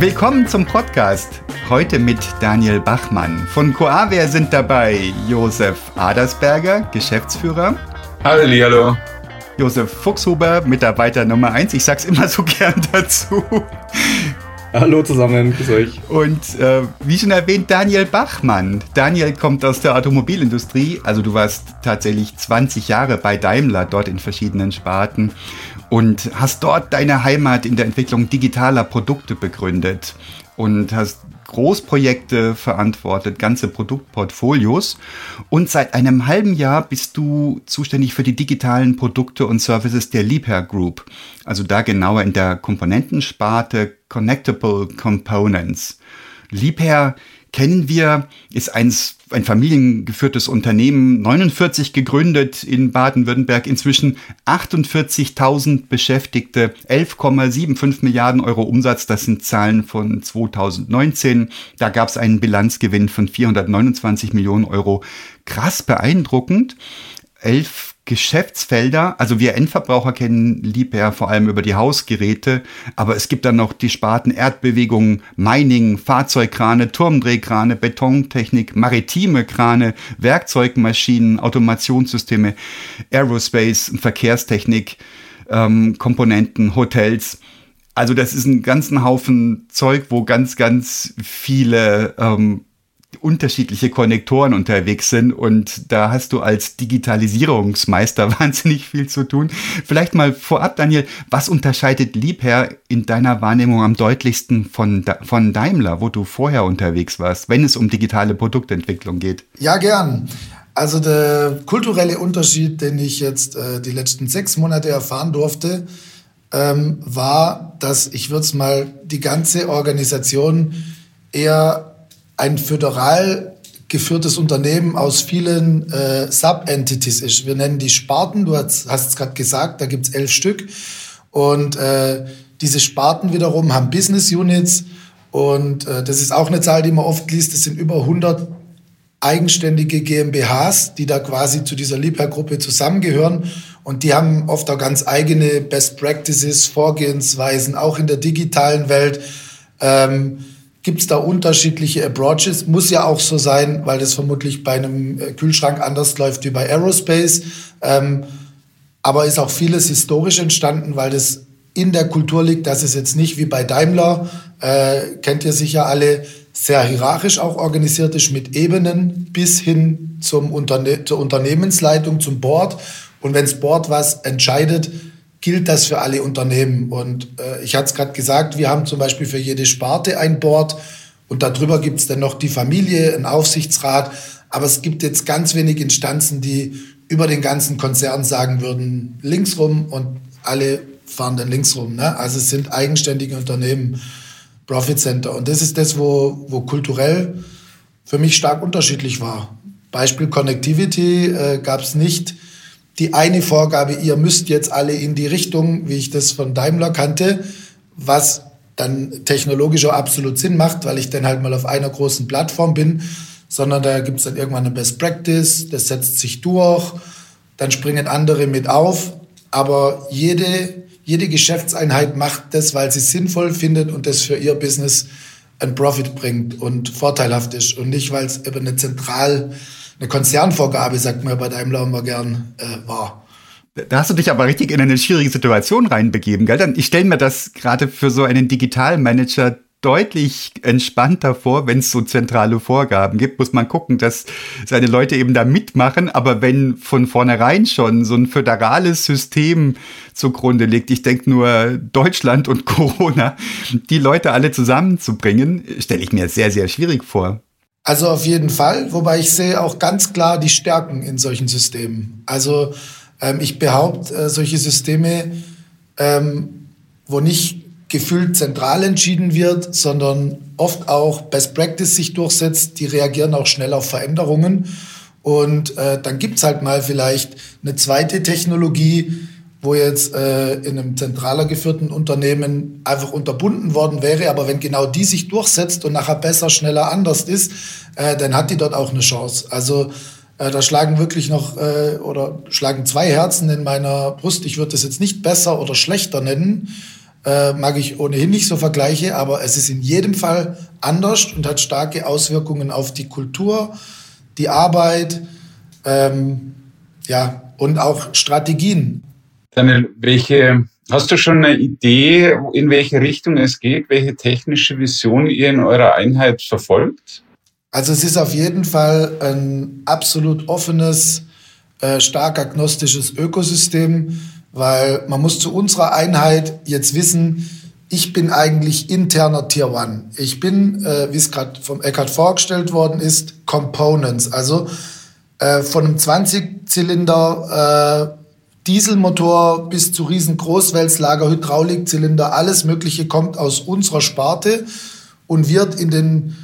Willkommen zum Podcast. Heute mit Daniel Bachmann. Von Coavia sind dabei Josef Adersberger, Geschäftsführer. Halli, hallo. Josef Fuchshuber, Mitarbeiter Nummer 1. Ich sag's immer so gern dazu. Hallo zusammen, grüß euch. Und äh, wie schon erwähnt, Daniel Bachmann. Daniel kommt aus der Automobilindustrie, also du warst tatsächlich 20 Jahre bei Daimler, dort in verschiedenen Sparten und hast dort deine Heimat in der Entwicklung digitaler Produkte begründet und hast Großprojekte verantwortet, ganze Produktportfolios. Und seit einem halben Jahr bist du zuständig für die digitalen Produkte und Services der Liebherr Group. Also da genauer in der Komponentensparte Connectable Components. Liebherr kennen wir, ist eins, ein familiengeführtes Unternehmen, 49 gegründet in Baden-Württemberg, inzwischen 48.000 Beschäftigte, 11,75 Milliarden Euro Umsatz, das sind Zahlen von 2019. Da gab es einen Bilanzgewinn von 429 Millionen Euro. Krass beeindruckend. 11 Geschäftsfelder. Also wir Endverbraucher kennen Liebherr vor allem über die Hausgeräte, aber es gibt dann noch die Sparten Erdbewegung, Mining, Fahrzeugkrane, Turmdrehkrane, Betontechnik, maritime Krane, Werkzeugmaschinen, Automationssysteme, Aerospace, Verkehrstechnik, ähm, Komponenten, Hotels. Also das ist ein ganzen Haufen Zeug, wo ganz, ganz viele ähm, unterschiedliche Konnektoren unterwegs sind und da hast du als Digitalisierungsmeister wahnsinnig viel zu tun. Vielleicht mal vorab, Daniel, was unterscheidet Liebherr in deiner Wahrnehmung am deutlichsten von, von Daimler, wo du vorher unterwegs warst, wenn es um digitale Produktentwicklung geht? Ja, gern. Also der kulturelle Unterschied, den ich jetzt äh, die letzten sechs Monate erfahren durfte, ähm, war, dass ich würde es mal die ganze Organisation eher ein föderal geführtes Unternehmen aus vielen äh, Sub-Entities ist. Wir nennen die Sparten, du hast es gerade gesagt, da gibt es elf Stück. Und äh, diese Sparten wiederum haben Business Units und äh, das ist auch eine Zahl, die man oft liest, das sind über 100 eigenständige GmbHs, die da quasi zu dieser Liebherr-Gruppe zusammengehören. Und die haben oft auch ganz eigene Best Practices, Vorgehensweisen, auch in der digitalen Welt. Ähm, Gibt es da unterschiedliche Approaches? Muss ja auch so sein, weil das vermutlich bei einem äh, Kühlschrank anders läuft wie bei Aerospace. Ähm, aber ist auch vieles historisch entstanden, weil das in der Kultur liegt, dass es jetzt nicht wie bei Daimler, äh, kennt ihr sicher alle, sehr hierarchisch auch organisiert ist mit Ebenen bis hin zum Unterne zur Unternehmensleitung, zum Board. Und wenn das Board was entscheidet, gilt das für alle Unternehmen. Und äh, ich hatte es gerade gesagt, wir haben zum Beispiel für jede Sparte ein Board und darüber gibt es dann noch die Familie, einen Aufsichtsrat. Aber es gibt jetzt ganz wenig Instanzen, die über den ganzen Konzern sagen würden, linksrum und alle fahren dann linksrum. Ne? Also es sind eigenständige Unternehmen, Profit Center. Und das ist das, wo, wo kulturell für mich stark unterschiedlich war. Beispiel Connectivity äh, gab es nicht die eine Vorgabe, ihr müsst jetzt alle in die Richtung, wie ich das von Daimler kannte, was dann technologisch auch absolut Sinn macht, weil ich dann halt mal auf einer großen Plattform bin, sondern da gibt es dann irgendwann eine Best Practice, das setzt sich durch, dann springen andere mit auf, aber jede, jede Geschäftseinheit macht das, weil sie sinnvoll findet und das für ihr Business einen Profit bringt und vorteilhaft ist und nicht, weil es eben eine zentral eine Konzernvorgabe, sagt man bei Daimler immer gern, äh, war. Da hast du dich aber richtig in eine schwierige Situation reinbegeben, gell? Ich stelle mir das gerade für so einen Digitalmanager deutlich entspannter vor, wenn es so zentrale Vorgaben gibt, muss man gucken, dass seine Leute eben da mitmachen. Aber wenn von vornherein schon so ein föderales System zugrunde liegt, ich denke nur Deutschland und Corona, die Leute alle zusammenzubringen, stelle ich mir sehr, sehr schwierig vor. Also auf jeden Fall, wobei ich sehe auch ganz klar die Stärken in solchen Systemen. Also ähm, ich behaupte, äh, solche Systeme, ähm, wo nicht gefühlt zentral entschieden wird, sondern oft auch Best Practice sich durchsetzt, die reagieren auch schnell auf Veränderungen. Und äh, dann gibt's halt mal vielleicht eine zweite Technologie, wo jetzt äh, in einem zentraler geführten Unternehmen einfach unterbunden worden wäre. Aber wenn genau die sich durchsetzt und nachher besser, schneller, anders ist, äh, dann hat die dort auch eine Chance. Also Äh, da schlagen wirklich noch äh, oder schlagen zwei Herzen in meiner Brust. Ich würde das jetzt nicht besser oder schlechter nennen, äh, mag ich ohnehin nicht so vergleiche, aber es ist in jedem Fall anders und hat starke Auswirkungen auf die Kultur, die Arbeit, ähm, ja, und auch Strategien. Daniel, welche, hast du schon eine Idee, in welche Richtung es geht, welche technische Vision ihr in eurer Einheit verfolgt? Also es ist auf jeden Fall ein absolut offenes, äh, stark agnostisches Ökosystem, weil man muss zu unserer Einheit jetzt wissen, ich bin eigentlich interner Tier One. Ich bin, äh, wie es gerade vom Eckhard vorgestellt worden ist, Components. Also äh, von einem 20-Zylinder äh, Dieselmotor bis zu riesen Großwälzlager, Hydraulikzylinder, alles Mögliche kommt aus unserer Sparte und wird in den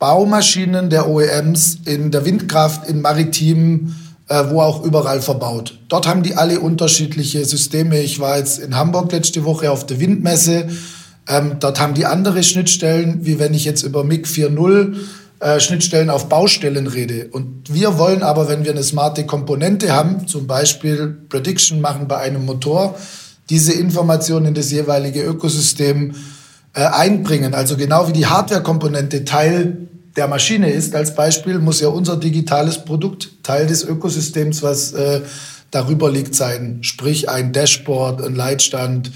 Baumaschinen der OEMs, in der Windkraft, in maritimen, äh, wo auch überall verbaut. Dort haben die alle unterschiedliche Systeme. Ich war jetzt in Hamburg letzte Woche auf der Windmesse. Ähm, dort haben die andere Schnittstellen, wie wenn ich jetzt über MIG 4.0 äh, Schnittstellen auf Baustellen rede. Und wir wollen aber, wenn wir eine smarte Komponente haben, zum Beispiel Prediction machen bei einem Motor, diese Informationen in das jeweilige Ökosystem äh, einbringen. Also genau wie die Hardware-Komponente Teil der Maschine ist, als Beispiel, muss ja unser digitales Produkt Teil des Ökosystems, was äh, darüber liegt, sein. Sprich ein Dashboard, ein Leitstand,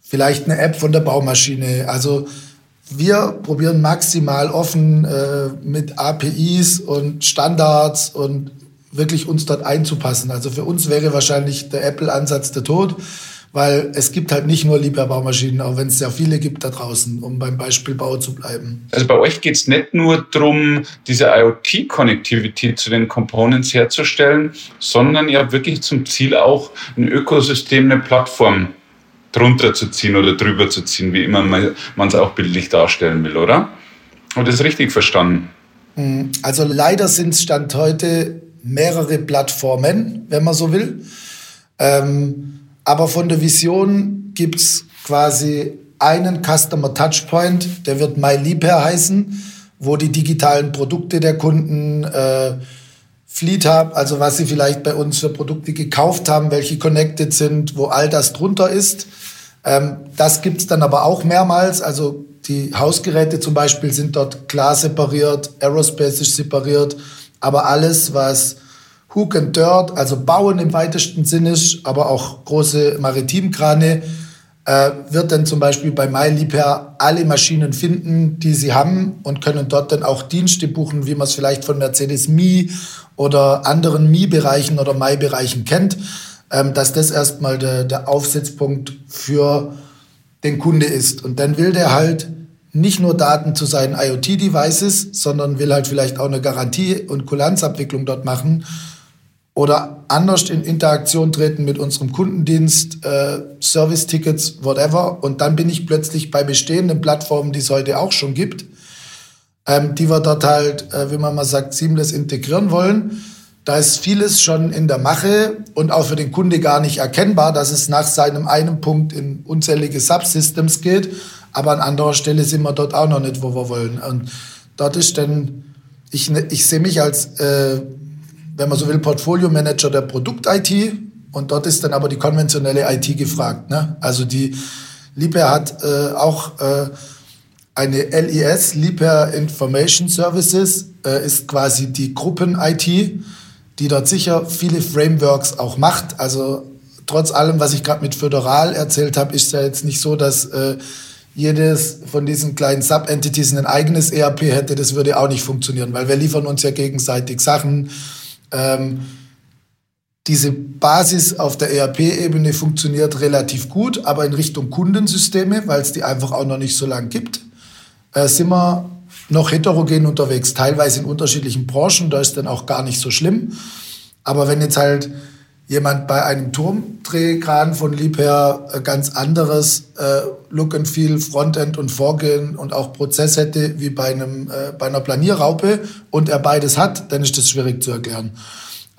vielleicht eine App von der Baumaschine. Also wir probieren maximal offen äh, mit APIs und Standards und wirklich uns dort einzupassen. Also für uns wäre wahrscheinlich der Apple-Ansatz der Tod, weil es gibt halt nicht nur Liebherr-Baumaschinen, auch wenn es sehr viele gibt da draußen, um beim Beispiel Bau zu bleiben. Also bei euch geht es nicht nur darum, diese IoT-Konnektivität zu den Components herzustellen, sondern ihr habt wirklich zum Ziel auch ein Ökosystem, eine Plattform drunter zu ziehen oder drüber zu ziehen, wie immer man es auch bildlich darstellen will, oder? Und das ist richtig verstanden? Hm, also leider sind es Stand heute mehrere Plattformen, wenn man so will. Ähm, aber von der Vision gibt es quasi einen Customer Touchpoint, der wird MyLeaphair heißen, wo die digitalen Produkte der Kunden äh, Fleet haben, also was sie vielleicht bei uns für Produkte gekauft haben, welche connected sind, wo all das drunter ist. Ähm, das gibt's dann aber auch mehrmals. Also die Hausgeräte zum Beispiel sind dort klar separiert, Aerospace separiert, aber alles, was Hook and Dirt, also Bauen im weitesten Sinne ist, aber auch große Maritimkrane, äh, wird dann zum Beispiel bei MyLeaphair alle Maschinen finden, die sie haben und können dort dann auch Dienste buchen, wie man es vielleicht von Mercedes Me oder anderen Mi-Bereichen oder My-Bereichen kennt, ähm, dass das erstmal der, der Aufsetzpunkt für den Kunde ist. Und dann will der halt nicht nur Daten zu seinen IoT-Devices, sondern will halt vielleicht auch eine Garantie- und Kulanzabwicklung dort machen oder anders in Interaktion treten mit unserem Kundendienst, äh, Service-Tickets, whatever. Und dann bin ich plötzlich bei bestehenden Plattformen, die es heute auch schon gibt, ähm, die wir dort halt, äh, wie man mal sagt, seamless integrieren wollen. Da ist vieles schon in der Mache und auch für den Kunde gar nicht erkennbar, dass es nach seinem einen Punkt in unzählige Subsystems geht. Aber an anderer Stelle sind wir dort auch noch nicht, wo wir wollen. Und dort ist dann, ich, ich sehe mich als äh, wenn man so will, Portfolio-Manager der Produkt-IT und dort ist dann aber die konventionelle IT gefragt. Ne? Also die Liebherr hat äh, auch äh, eine LIS, Liebherr Information Services, äh, ist quasi die Gruppen-IT, die dort sicher viele Frameworks auch macht. Also trotz allem, was ich gerade mit Föderal erzählt habe, ist ja jetzt nicht so, dass äh, jedes von diesen kleinen Sub-Entities ein eigenes ERP hätte. Das würde auch nicht funktionieren, weil wir liefern uns ja gegenseitig Sachen ähm, diese Basis auf der ERP-Ebene funktioniert relativ gut, aber in Richtung Kundensysteme, weil es die einfach auch noch nicht so lange gibt, äh, sind wir noch heterogen unterwegs, teilweise in unterschiedlichen Branchen, da ist dann auch gar nicht so schlimm. Aber wenn jetzt halt jemand bei einem Turmdrehkran von Liebherr äh, ganz anderes äh, Look and Feel, Frontend und Vorgehen und auch Prozess hätte wie bei, einem, äh, bei einer Planierraupe und er beides hat, dann ist das schwierig zu erklären.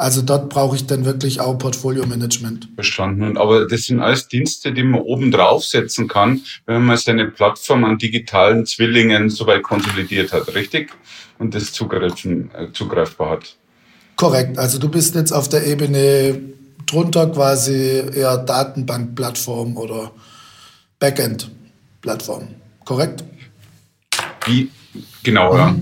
Also dort brauche ich dann wirklich auch Portfolio-Management. Verstanden. Aber das sind alles Dienste, die man oben draufsetzen kann, wenn man seine Plattform an digitalen Zwillingen soweit konsolidiert hat, richtig? Und das äh, zugreifbar hat. Korrekt. Also du bist jetzt auf der Ebene drunter quasi eher Datenbankplattform oder Backend-Plattform. Korrekt? Wie? Genau, ja.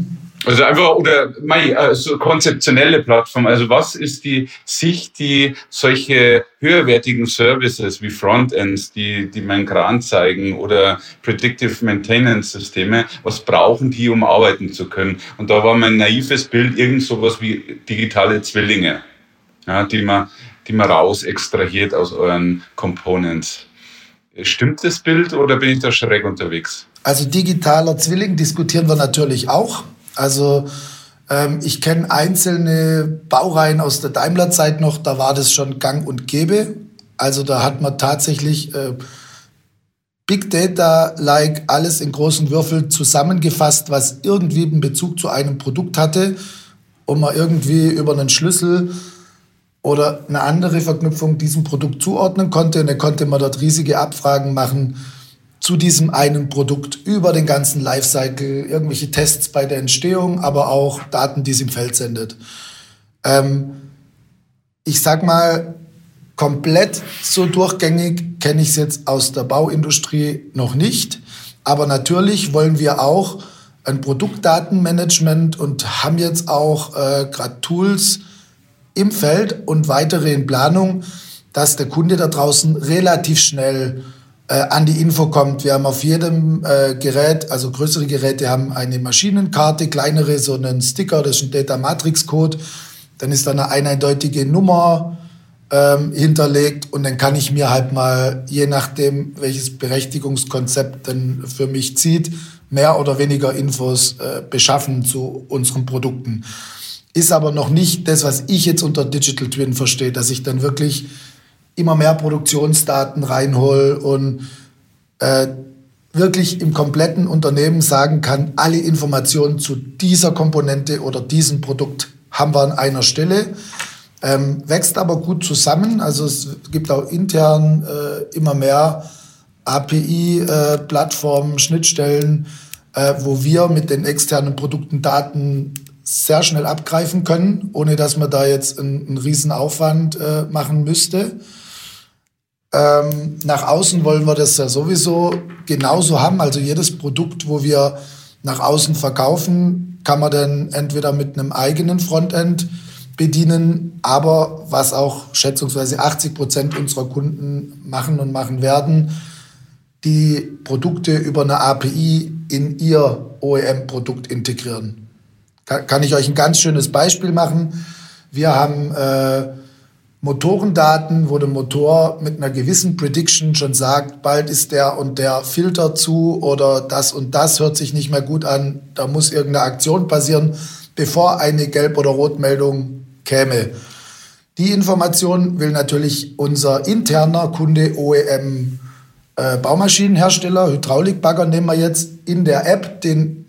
Also einfach, oder also konzeptionelle Plattform. Also was ist die Sicht, die solche höherwertigen Services wie Frontends, die, die meinen Kran zeigen oder Predictive Maintenance Systeme, was brauchen die, um arbeiten zu können? Und da war mein naives Bild irgend sowas wie digitale Zwillinge, ja, die man, die man raus extrahiert aus euren Components. Stimmt das Bild oder bin ich da schräg unterwegs? Also digitaler Zwilling diskutieren wir natürlich auch. Also ähm, ich kenne einzelne Baureihen aus der Daimler-Zeit noch, da war das schon gang und gäbe. Also da hat man tatsächlich äh, Big Data-like alles in großen Würfel zusammengefasst, was irgendwie einen Bezug zu einem Produkt hatte und man irgendwie über einen Schlüssel oder eine andere Verknüpfung diesem Produkt zuordnen konnte. Und dann konnte man dort riesige Abfragen machen zu diesem einen Produkt über den ganzen Lifecycle, irgendwelche Tests bei der Entstehung, aber auch Daten, die es im Feld sendet. Ähm, ich sag mal, komplett so durchgängig kenne ich es jetzt aus der Bauindustrie noch nicht. Aber natürlich wollen wir auch ein Produktdatenmanagement und haben jetzt auch äh, gerade Tools im Feld und weitere in Planung, dass der Kunde da draußen relativ schnell an die Info kommt. Wir haben auf jedem äh, Gerät, also größere Geräte haben eine Maschinenkarte, kleinere so einen Sticker, das ist ein Data Matrix Code. Dann ist da eine eindeutige Nummer ähm, hinterlegt und dann kann ich mir halt mal, je nachdem, welches Berechtigungskonzept dann für mich zieht, mehr oder weniger Infos äh, beschaffen zu unseren Produkten. Ist aber noch nicht das, was ich jetzt unter Digital Twin verstehe, dass ich dann wirklich immer mehr Produktionsdaten reinhole und äh, wirklich im kompletten Unternehmen sagen kann, alle Informationen zu dieser Komponente oder diesem Produkt haben wir an einer Stelle. Ähm, wächst aber gut zusammen. Also es gibt auch intern äh, immer mehr API-Plattformen, äh, Schnittstellen, äh, wo wir mit den externen Produkten Daten sehr schnell abgreifen können, ohne dass man da jetzt einen, einen riesen Aufwand äh, machen müsste. Ähm, nach außen wollen wir das ja sowieso genauso haben. Also jedes Produkt, wo wir nach außen verkaufen, kann man dann entweder mit einem eigenen Frontend bedienen, aber was auch schätzungsweise 80 Prozent unserer Kunden machen und machen werden, die Produkte über eine API in ihr OEM-Produkt integrieren. Kann ich euch ein ganz schönes Beispiel machen? Wir haben äh, Motorendaten, wo der Motor mit einer gewissen Prediction schon sagt, bald ist der und der Filter zu oder das und das hört sich nicht mehr gut an, da muss irgendeine Aktion passieren, bevor eine Gelb- oder Rotmeldung käme. Die Information will natürlich unser interner Kunde OEM äh, Baumaschinenhersteller, Hydraulikbagger nehmen wir jetzt in der App, den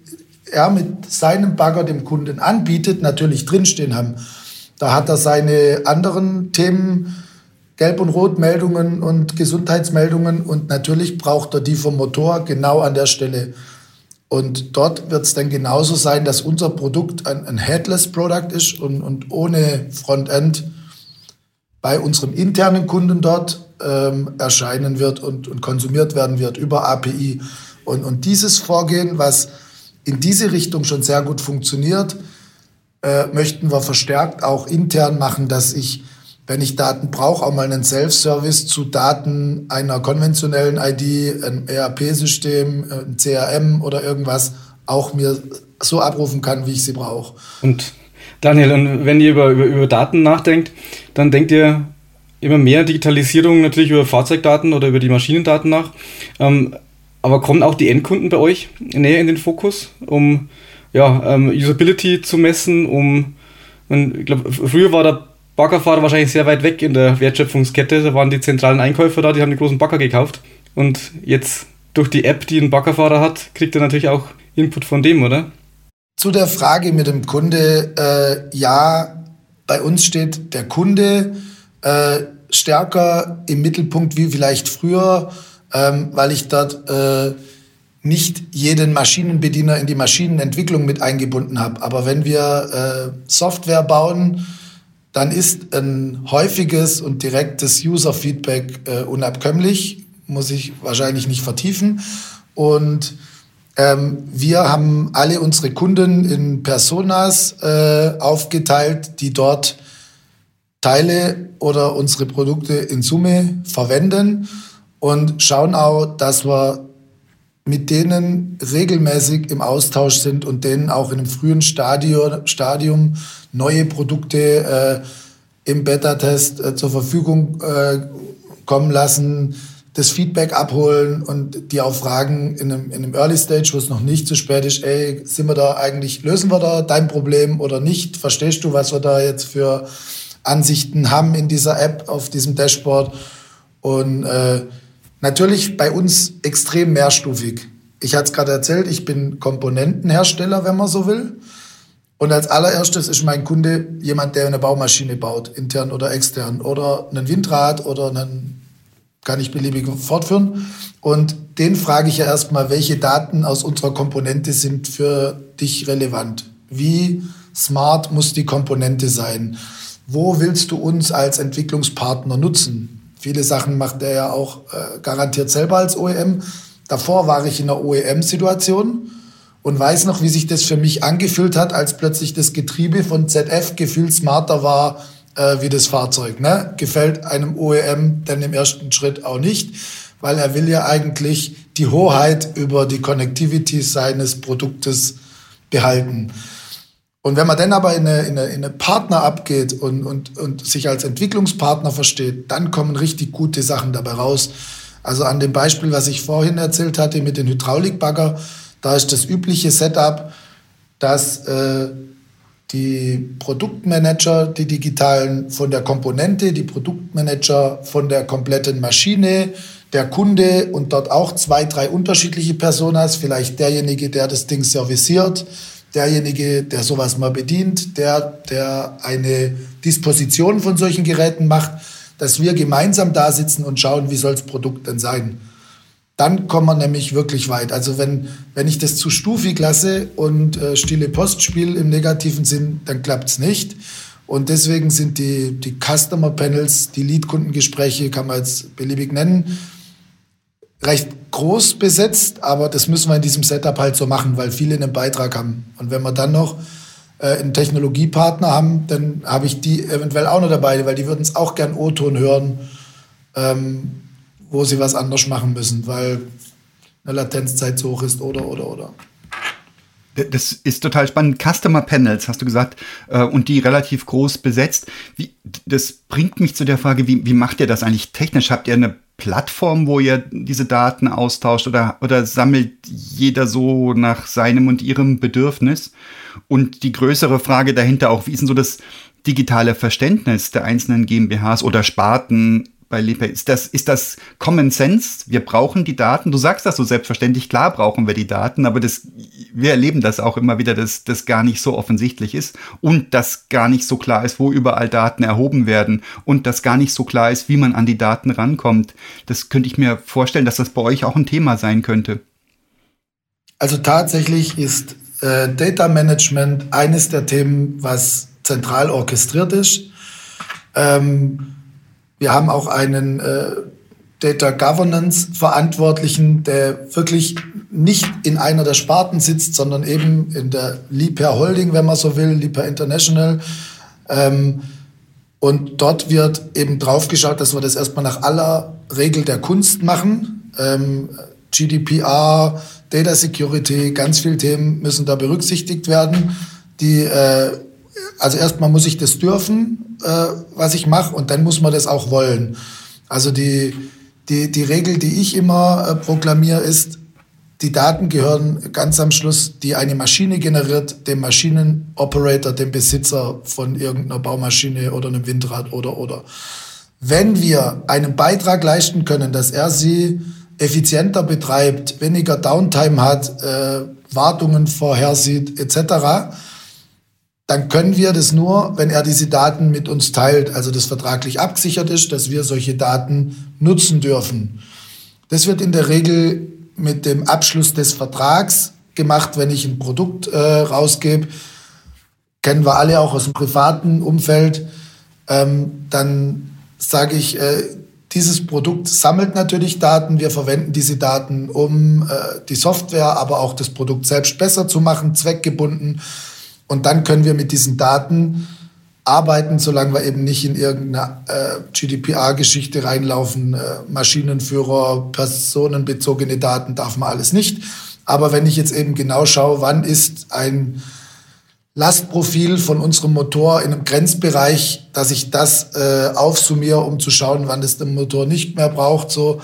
er mit seinem Bagger dem Kunden anbietet, natürlich drinstehen haben. Da hat er seine anderen Themen, Gelb- und Rotmeldungen und Gesundheitsmeldungen und natürlich braucht er die vom Motor genau an der Stelle. Und dort wird es dann genauso sein, dass unser Produkt ein, ein Headless-Product ist und, und ohne Frontend bei unserem internen Kunden dort ähm, erscheinen wird und, und konsumiert werden wird über API. Und, und dieses Vorgehen, was in diese Richtung schon sehr gut funktioniert, äh, möchten wir verstärkt auch intern machen, dass ich, wenn ich Daten brauche, auch mal einen Self-Service zu Daten einer konventionellen ID, ein ERP-System, ein CRM oder irgendwas auch mir so abrufen kann, wie ich sie brauche. Und Daniel, und wenn ihr über, über, über Daten nachdenkt, dann denkt ihr immer mehr Digitalisierung natürlich über Fahrzeugdaten oder über die Maschinendaten nach. Ähm, aber kommen auch die Endkunden bei euch näher in den Fokus, um ja, ähm, Usability zu messen, um, ich glaube, früher war der Baggerfahrer wahrscheinlich sehr weit weg in der Wertschöpfungskette, da waren die zentralen Einkäufer da, die haben die großen Bagger gekauft und jetzt durch die App, die ein Baggerfahrer hat, kriegt er natürlich auch Input von dem, oder? Zu der Frage mit dem Kunde, äh, ja, bei uns steht der Kunde äh, stärker im Mittelpunkt wie vielleicht früher, ähm, weil ich dort äh, nicht jeden Maschinenbediener in die Maschinenentwicklung mit eingebunden habe. Aber wenn wir äh, Software bauen, dann ist ein häufiges und direktes User-Feedback äh, unabkömmlich, muss ich wahrscheinlich nicht vertiefen. Und ähm, wir haben alle unsere Kunden in Personas äh, aufgeteilt, die dort Teile oder unsere Produkte in Summe verwenden und schauen auch, dass wir mit denen regelmäßig im Austausch sind und denen auch in einem frühen Stadium, Stadium neue Produkte äh, im Beta-Test äh, zur Verfügung äh, kommen lassen, das Feedback abholen und die auch fragen in einem, in einem Early Stage, wo es noch nicht zu spät ist, ey, sind wir da eigentlich, lösen wir da dein Problem oder nicht? Verstehst du, was wir da jetzt für Ansichten haben in dieser App, auf diesem Dashboard? Und äh, natürlich bei uns extrem mehrstufig. Ich hatte es gerade erzählt, ich bin Komponentenhersteller, wenn man so will. Und als allererstes ist mein Kunde jemand, der eine Baumaschine baut, intern oder extern, oder einen Windrad oder einen, kann ich beliebig fortführen. Und den frage ich ja erstmal, welche Daten aus unserer Komponente sind für dich relevant? Wie smart muss die Komponente sein? Wo willst du uns als Entwicklungspartner nutzen? Viele Sachen macht er ja auch äh, garantiert selber als OEM. Davor war ich in einer OEM-Situation und weiß noch, wie sich das für mich angefühlt hat, als plötzlich das Getriebe von ZF gefühlt smarter war äh, wie das Fahrzeug. Ne? Gefällt einem OEM dann im ersten Schritt auch nicht, weil er will ja eigentlich die Hoheit über die Connectivity seines Produktes behalten. Und wenn man dann aber in eine, in eine, in eine Partner abgeht und, und, und sich als Entwicklungspartner versteht, dann kommen richtig gute Sachen dabei raus. Also an dem Beispiel, was ich vorhin erzählt hatte mit den Hydraulikbagger, da ist das übliche Setup, dass äh, die Produktmanager, die digitalen von der Komponente, die Produktmanager von der kompletten Maschine, der Kunde und dort auch zwei, drei unterschiedliche Personas, vielleicht derjenige, der das Ding serviciert, derjenige, der sowas mal bedient, der, der eine Disposition von solchen Geräten macht, dass wir gemeinsam da sitzen und schauen, wie soll das Produkt denn sein. Dann kommen wir nämlich wirklich weit. Also wenn, wenn ich das zu stufig lasse und äh, stille Post spiele im negativen Sinn, dann klappt es nicht. Und deswegen sind die, die Customer Panels, die Lead-Kundengespräche, kann man jetzt beliebig nennen, recht groß besetzt, aber das müssen wir in diesem Setup halt so machen, weil viele einen Beitrag haben. Und wenn wir dann noch äh, einen Technologiepartner haben, dann habe ich die eventuell auch noch dabei, weil die würden es auch gern O-Ton hören, ähm, wo sie was anders machen müssen, weil eine Latenzzeit so hoch ist oder, oder, oder. Das ist total spannend. Customer Panels, hast du gesagt, äh, und die relativ groß besetzt. Wie, das bringt mich zu der Frage, wie, wie macht ihr das eigentlich technisch? Habt ihr eine Plattform, wo ihr diese Daten austauscht oder, oder sammelt jeder so nach seinem und ihrem Bedürfnis? Und die größere Frage dahinter auch, wie ist denn so das digitale Verständnis der einzelnen GmbHs oder Sparten bei Lepe. Ist das, ist das Common Sense? Wir brauchen die Daten. Du sagst das so selbstverständlich. Klar brauchen wir die Daten, aber das, wir erleben das auch immer wieder, dass das gar nicht so offensichtlich ist und dass gar nicht so klar ist, wo überall Daten erhoben werden und dass gar nicht so klar ist, wie man an die Daten rankommt. Das könnte ich mir vorstellen, dass das bei euch auch ein Thema sein könnte. Also tatsächlich ist äh, Data Management eines der Themen, was zentral orchestriert ist. Ähm, wir haben auch einen äh, Data Governance Verantwortlichen, der wirklich nicht in einer der Sparten sitzt, sondern eben in der Liebherr Holding, wenn man so will, Liebherr International. Ähm, und dort wird eben drauf geschaut, dass wir das erstmal nach aller Regel der Kunst machen. Ähm, GDPR, Data Security, ganz viele Themen müssen da berücksichtigt werden, die äh, also erstmal muss ich das dürfen, äh, was ich mache, und dann muss man das auch wollen. Also die, die, die Regel, die ich immer äh, proklamiere, ist, die Daten gehören ganz am Schluss, die eine Maschine generiert, dem Maschinenoperator, dem Besitzer von irgendeiner Baumaschine oder einem Windrad oder oder. Wenn wir einen Beitrag leisten können, dass er sie effizienter betreibt, weniger Downtime hat, äh, Wartungen vorhersieht etc., dann können wir das nur, wenn er diese Daten mit uns teilt, also das vertraglich abgesichert ist, dass wir solche Daten nutzen dürfen. Das wird in der Regel mit dem Abschluss des Vertrags gemacht, wenn ich ein Produkt äh, rausgebe. Kennen wir alle auch aus dem privaten Umfeld. ähm, dann sage ich, äh, dieses Produkt sammelt natürlich Daten. Wir verwenden diese Daten, um äh, die Software, aber auch das Produkt selbst besser zu machen, zweckgebunden. Und dann können wir mit diesen Daten arbeiten, solange wir eben nicht in irgendeine äh, GDPR-Geschichte reinlaufen. Äh, Maschinenführer, personenbezogene Daten darf man alles nicht. Aber wenn ich jetzt eben genau schaue, wann ist ein Lastprofil von unserem Motor in einem Grenzbereich, dass ich das äh, aufsummiere, um zu schauen, wann es der Motor nicht mehr braucht, so,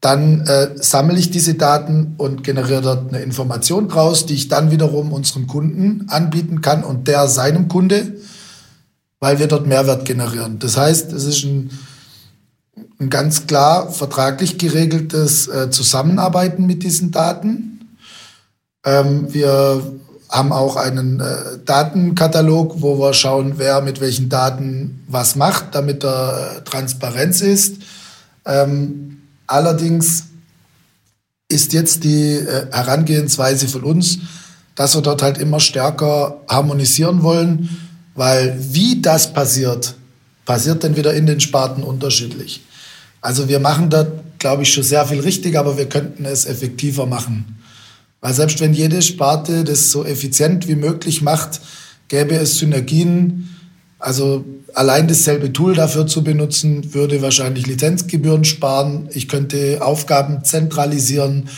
dann äh, sammle ich diese Daten und generiere dort eine Information draus, die ich dann wiederum unserem Kunden anbieten kann und der seinem Kunde, weil wir dort Mehrwert generieren. Das heißt, es ist ein, ein ganz klar vertraglich geregeltes äh, Zusammenarbeiten mit diesen Daten. Ähm, wir haben auch einen äh, Datenkatalog, wo wir schauen, wer mit welchen Daten was macht, damit da äh, Transparenz ist. Ähm, allerdings ist jetzt die äh, Herangehensweise von uns, dass wir dort halt immer stärker harmonisieren wollen, weil wie das passiert, passiert dann wieder in den Sparten unterschiedlich. Also wir machen da, glaube ich, schon sehr viel richtig, aber wir könnten es effektiver machen. Weil selbst wenn jede Sparte das so effizient wie möglich macht, gäbe es Synergien. Also allein dasselbe Tool dafür zu benutzen, würde wahrscheinlich Lizenzgebühren sparen. Ich könnte Aufgaben zentralisieren.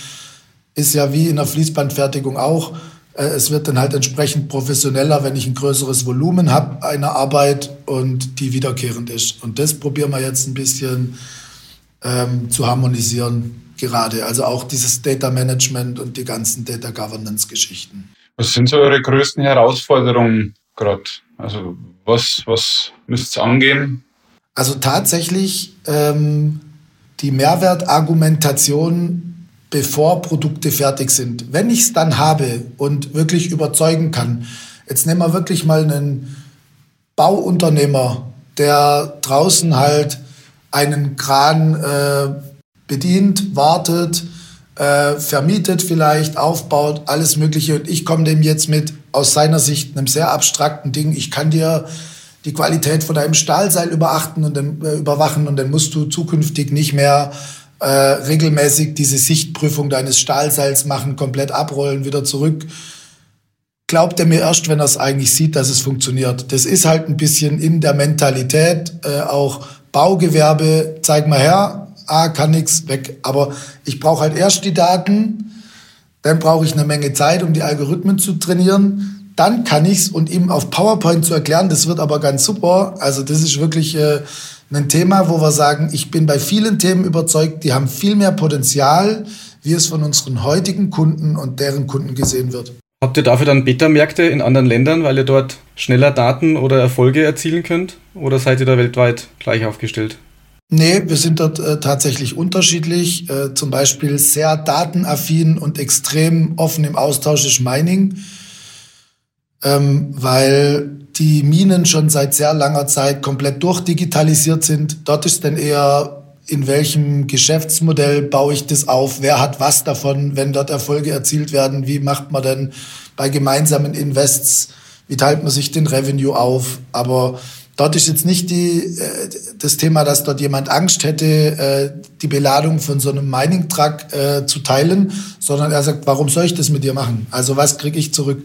Ist ja wie in der Fließbandfertigung auch. Äh, es wird dann halt entsprechend professioneller, wenn ich ein größeres Volumen habe einer Arbeit und die wiederkehrend ist. Und das probieren wir jetzt ein bisschen ähm, zu harmonisieren gerade. Also auch dieses Data Management und die ganzen Data Governance Geschichten. Was sind so eure größten Herausforderungen gerade? Also was, was müsst ihr angehen? Also tatsächlich ähm, die Mehrwertargumentation, bevor Produkte fertig sind. Wenn ich es dann habe und wirklich überzeugen kann, jetzt nehmen wir wirklich mal einen Bauunternehmer, der draußen halt einen Kran äh, bedient, wartet, äh, vermietet vielleicht, aufbaut, alles Mögliche. Und ich komme dem jetzt mit aus seiner Sicht einem sehr abstrakten Ding. Ich kann dir die Qualität von deinem Stahlseil überachten und dann, äh, überwachen und dann musst du zukünftig nicht mehr äh, regelmäßig diese Sichtprüfung deines Stahlseils machen, komplett abrollen, wieder zurück. Glaubt er mir erst, wenn er es eigentlich sieht, dass es funktioniert. Das ist halt ein bisschen in der Mentalität, äh, auch Baugewerbe, zeig mal her, ah, kann nichts weg. Aber ich brauche halt erst die Daten, dann brauche ich eine Menge Zeit, um die Algorithmen zu trainieren. Dann kann ich es und ihm auf PowerPoint zu erklären, das wird aber ganz super. Also das ist wirklich äh, ein Thema, wo wir sagen, ich bin bei vielen Themen überzeugt, die haben viel mehr Potenzial, wie es von unseren heutigen Kunden und deren Kunden gesehen wird. Habt ihr dafür dann Beta-Märkte in anderen Ländern, weil ihr dort schneller Daten oder Erfolge erzielen könnt? Oder seid ihr da weltweit gleich aufgestellt? Nee, wir sind dort äh, tatsächlich unterschiedlich. Äh, zum Beispiel sehr datenaffin und extrem offen im Austausch ist Mining, ähm, weil die Minen schon seit sehr langer Zeit komplett durchdigitalisiert sind. Dort ist dann eher, in welchem Geschäftsmodell baue ich das auf? Wer hat was davon, wenn dort Erfolge erzielt werden? Wie macht man denn bei gemeinsamen Invests? Wie teilt man sich den Revenue auf? Aber Dort ist jetzt nicht die, äh, das Thema, dass dort jemand Angst hätte, äh, die Beladung von so einem Mining-Truck äh, zu teilen, sondern er sagt, warum soll ich das mit dir machen? Also was kriege ich zurück?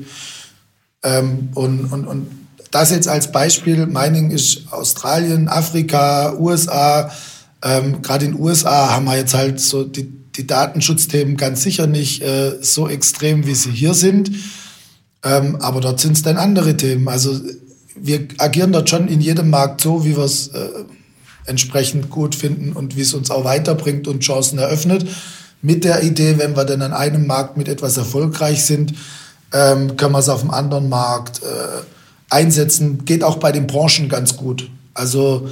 Ähm, und, und, und das jetzt als Beispiel, Mining ist Australien, Afrika, USA. Ähm, Gerade in den USA haben wir jetzt halt so die, die Datenschutzthemen ganz sicher nicht äh, so extrem, wie sie hier sind. Ähm, aber dort sind es dann andere Themen. Also wir agieren dort schon in jedem Markt so, wie wir es äh, entsprechend gut finden und wie es uns auch weiterbringt und Chancen eröffnet. Mit der Idee, wenn wir dann an einem Markt mit etwas erfolgreich sind, ähm, können wir es auf dem anderen Markt äh, einsetzen. Geht auch bei den Branchen ganz gut. Also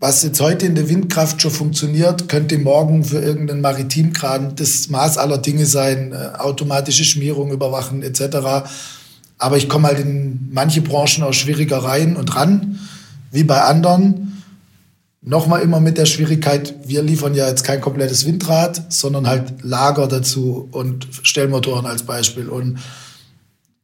was jetzt heute in der Windkraft schon funktioniert, könnte morgen für irgendeinen Maritimkran das Maß aller Dinge sein, äh, automatische Schmierung überwachen etc. Aber ich komme halt in manche Branchen auch schwieriger rein und ran, wie bei anderen. Nochmal immer mit der Schwierigkeit, wir liefern ja jetzt kein komplettes Windrad, sondern halt Lager dazu und Stellmotoren als Beispiel. Und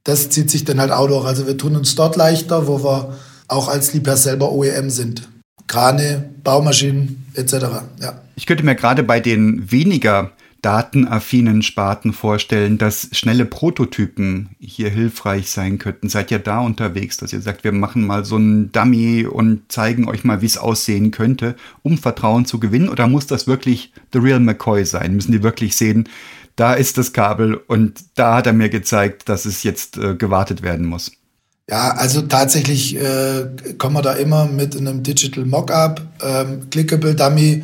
das zieht sich dann halt auch durch. Also wir tun uns dort leichter, wo wir auch als die per selber OEM sind. Krane, Baumaschinen etc. Ja. Ich könnte mir gerade bei den weniger datenaffinen Sparten vorstellen, dass schnelle Prototypen hier hilfreich sein könnten. Seid ihr da unterwegs, dass ihr sagt, wir machen mal so einen Dummy und zeigen euch mal, wie es aussehen könnte, um Vertrauen zu gewinnen? Oder muss das wirklich The Real McCoy sein? Müssen die wirklich sehen, da ist das Kabel und da hat er mir gezeigt, dass es jetzt äh, gewartet werden muss? Ja, also tatsächlich äh, kommen wir da immer mit einem Digital Mockup, ähm, Clickable Dummy.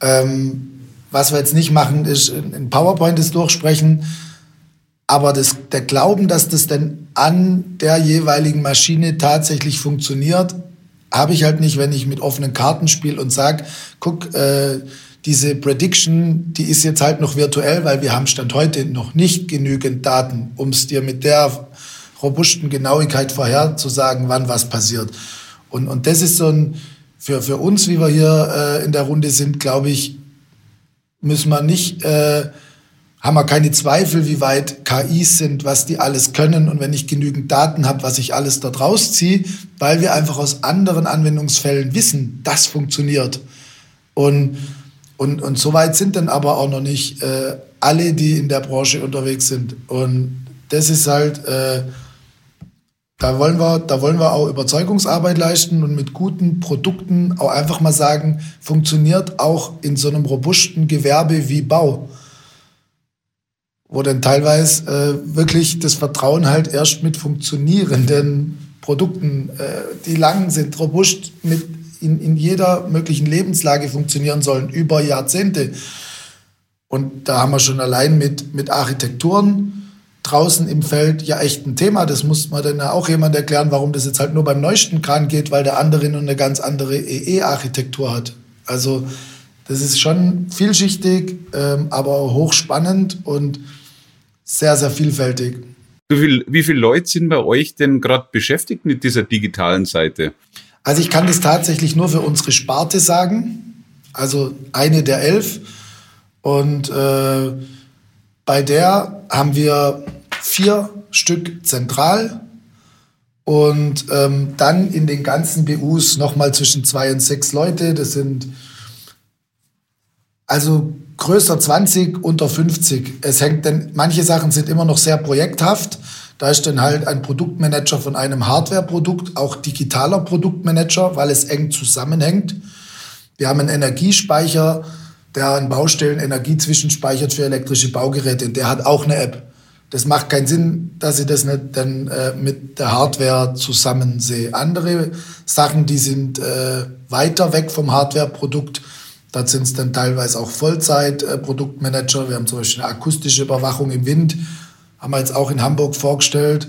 Ähm, was wir jetzt nicht machen, ist in PowerPoint das durchsprechen. Aber das, der Glauben, dass das denn an der jeweiligen Maschine tatsächlich funktioniert, habe ich halt nicht, wenn ich mit offenen Karten spiele und sage, guck, äh, diese Prediction, die ist jetzt halt noch virtuell, weil wir haben Stand heute noch nicht genügend Daten, um es dir mit der robusten Genauigkeit vorherzusagen, wann was passiert. Und, und das ist so ein, für, für uns, wie wir hier äh, in der Runde sind, glaube ich, müssen wir nicht, äh, haben wir keine Zweifel, wie weit KIs sind, was die alles können und wenn ich genügend Daten habe, was ich alles dort rausziehe, weil wir einfach aus anderen Anwendungsfällen wissen, das funktioniert. Und, und, und so weit sind dann aber auch noch nicht äh, alle, die in der Branche unterwegs sind. Und das ist halt, äh, da wollen wir, da wollen wir auch Überzeugungsarbeit leisten und mit guten Produkten auch einfach mal sagen, funktioniert auch in so einem robusten Gewerbe wie Bau. Wo dann teilweise äh, wirklich das Vertrauen halt erst mit funktionierenden Produkten, äh, die lang sind, robust mit in, in jeder möglichen Lebenslage funktionieren sollen, über Jahrzehnte. Und da haben wir schon allein mit, mit Architekturen, draußen im Feld ja echt ein Thema. Das muss man dann auch jemand erklären, warum das jetzt halt nur beim neuesten Kran geht, weil der andere nun eine ganz andere EE-Architektur hat. Also das ist schon vielschichtig, ähm, aber hochspannend und sehr, sehr vielfältig. Wie, viel, wie viele Leute sind bei euch denn gerade beschäftigt mit dieser digitalen Seite? Also ich kann das tatsächlich nur für unsere Sparte sagen. Also eine der elf. Und äh, bei der haben wir vier Stück zentral und ähm, dann in den ganzen BUs nochmal zwischen zwei und sechs Leute. Das sind also größer 20, unter 50. Es hängt denn, manche Sachen sind immer noch sehr projekthaft. Da ist dann halt ein Produktmanager von einem Hardware-Produkt, auch digitaler Produktmanager, weil es eng zusammenhängt. Wir haben einen Energiespeicher, der an Baustellen Energie zwischenspeichert für elektrische Baugeräte. Und der hat auch eine App. Das macht keinen Sinn, dass ich das nicht dann äh, mit der Hardware zusammen sehe. Andere Sachen, die sind äh, weiter weg vom Hardware-Produkt. Da sind es dann teilweise auch Vollzeit-Produktmanager. Wir haben zum Beispiel eine akustische Überwachung im Wind, haben wir jetzt auch in Hamburg vorgestellt,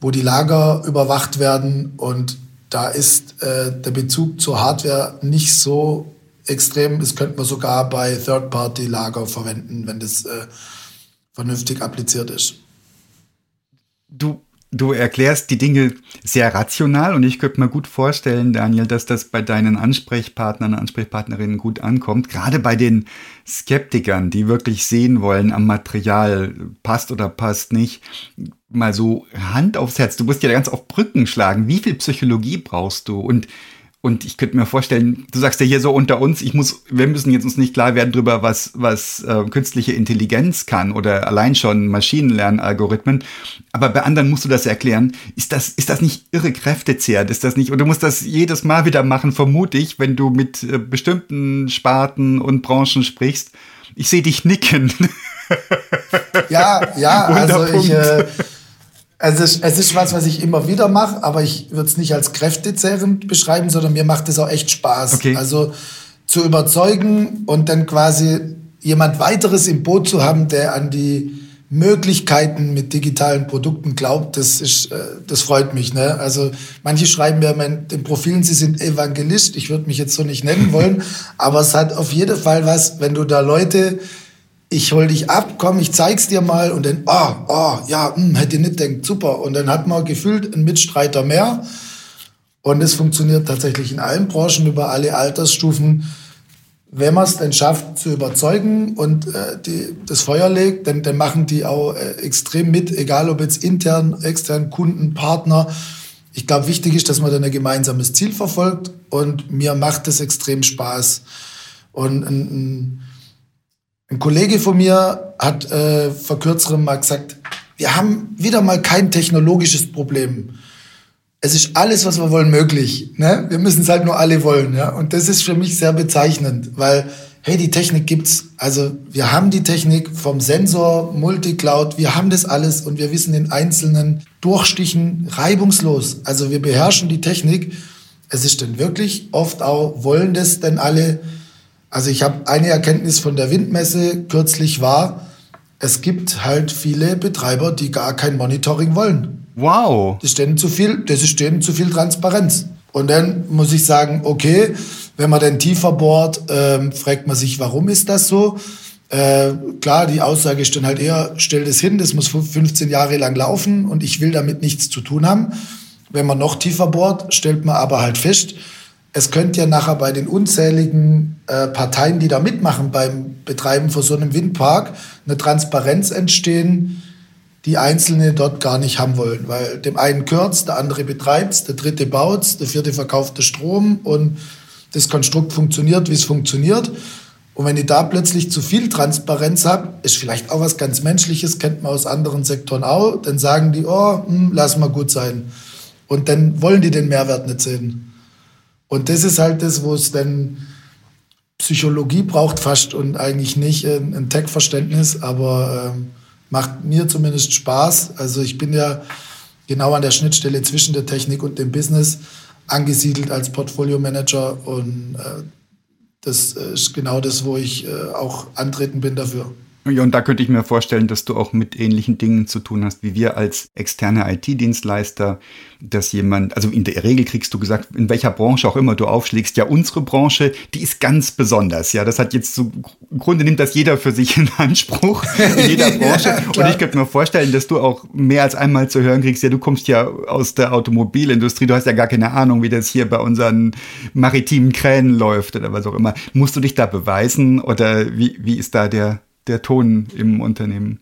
wo die Lager überwacht werden. Und da ist äh, der Bezug zur Hardware nicht so extrem. Das könnte man sogar bei Third-Party-Lager verwenden, wenn das äh, vernünftig appliziert ist. Du, du erklärst die Dinge sehr rational und ich könnte mir gut vorstellen, Daniel, dass das bei deinen Ansprechpartnern, Ansprechpartnerinnen gut ankommt. Gerade bei den Skeptikern, die wirklich sehen wollen am Material, passt oder passt nicht. Mal so Hand aufs Herz. Du musst ja ganz auf Brücken schlagen. Wie viel Psychologie brauchst du? Und und ich könnte mir vorstellen, du sagst ja hier so unter uns, ich muss, wir müssen jetzt uns nicht klar werden darüber, was, was äh, künstliche Intelligenz kann oder allein schon Maschinenlernalgorithmen. Aber bei anderen musst du das erklären. Ist das, ist das nicht irre Kräftezehrt? Ist das nicht, und du musst das jedes Mal wieder machen, vermute ich, wenn du mit äh, bestimmten Sparten und Branchen sprichst. Ich sehe dich nicken. Ja, ja, also ich, äh, also es, es ist was, was ich immer wieder mache, aber ich würde es nicht als kräftezehrend beschreiben, sondern mir macht es auch echt Spaß. Okay. Also zu überzeugen und dann quasi jemand weiteres im Boot zu haben, der an die Möglichkeiten mit digitalen Produkten glaubt, das ist, äh, das freut mich. Ne? Also manche schreiben mir in den Profilen, sie sind Evangelist. Ich würde mich jetzt so nicht nennen wollen, aber es hat auf jeden Fall was, wenn du da Leute ich hol dich ab, komm, ich zeig's dir mal und dann, oh, oh, ja, hm, hätte ich nicht denkt, super. Und dann hat man gefühlt einen Mitstreiter mehr. Und es funktioniert tatsächlich in allen Branchen über alle Altersstufen. Wenn man es dann schafft zu überzeugen und äh, die, das Feuer legt, dann, dann machen die auch äh, extrem mit, egal ob jetzt intern, extern, Kunden, Partner. Ich glaube, wichtig ist, dass man dann ein gemeinsames Ziel verfolgt und mir macht es extrem Spaß. Und ein, ein, ein Kollege von mir hat äh, vor kürzerem mal gesagt, wir haben wieder mal kein technologisches Problem. Es ist alles, was wir wollen, möglich. Ne? Wir müssen es halt nur alle wollen. Ja? Und das ist für mich sehr bezeichnend, weil hey, die Technik gibt's. Also wir haben die Technik vom Sensor, Multicloud, wir haben das alles und wir wissen den einzelnen Durchstichen reibungslos. Also wir beherrschen die Technik. Es ist denn wirklich oft auch, wollen das denn alle? Also ich habe eine Erkenntnis von der Windmesse kürzlich war, es gibt halt viele Betreiber, die gar kein Monitoring wollen. Wow. Das ist denen zu viel, das ist denen zu viel Transparenz. Und dann muss ich sagen, okay, wenn man dann tiefer bohrt, ähm, fragt man sich, warum ist das so? Äh, klar, die Aussage ist dann halt eher, stell das hin, das muss 15 Jahre lang laufen und ich will damit nichts zu tun haben. Wenn man noch tiefer bohrt, stellt man aber halt fest, es könnte ja nachher bei den unzähligen äh, Parteien, die da mitmachen beim Betreiben von so einem Windpark, eine Transparenz entstehen, die Einzelne dort gar nicht haben wollen. Weil dem einen gehört der andere betreibt der dritte baut der vierte verkauft den Strom und das Konstrukt funktioniert, wie es funktioniert. Und wenn ich da plötzlich zu viel Transparenz habe, ist vielleicht auch was ganz Menschliches, kennt man aus anderen Sektoren auch, dann sagen die, oh, hm, lass mal gut sein. Und dann wollen die den Mehrwert nicht sehen. Und das ist halt das, wo es dann Psychologie braucht fast und eigentlich nicht ein, ein Tech-Verständnis, aber ähm, macht mir zumindest Spaß. Also ich bin ja genau an der Schnittstelle zwischen der Technik und dem Business angesiedelt als Portfolio-Manager und äh, das ist genau das, wo ich äh, auch antreten bin dafür. Ja, und da könnte ich mir vorstellen, dass du auch mit ähnlichen Dingen zu tun hast, wie wir als externe IT-Dienstleister, dass jemand, also in der Regel kriegst du gesagt, in welcher Branche auch immer du aufschlägst, ja, unsere Branche, die ist ganz besonders. Ja, das hat jetzt so, im Grunde nimmt das jeder für sich in Anspruch, in jeder Branche. ja, und ich könnte mir vorstellen, dass du auch mehr als einmal zu hören kriegst, ja, du kommst ja aus der Automobilindustrie, du hast ja gar keine Ahnung, wie das hier bei unseren maritimen Kränen läuft oder was auch immer. Musst du dich da beweisen oder wie, wie ist da der, der Ton im Unternehmen?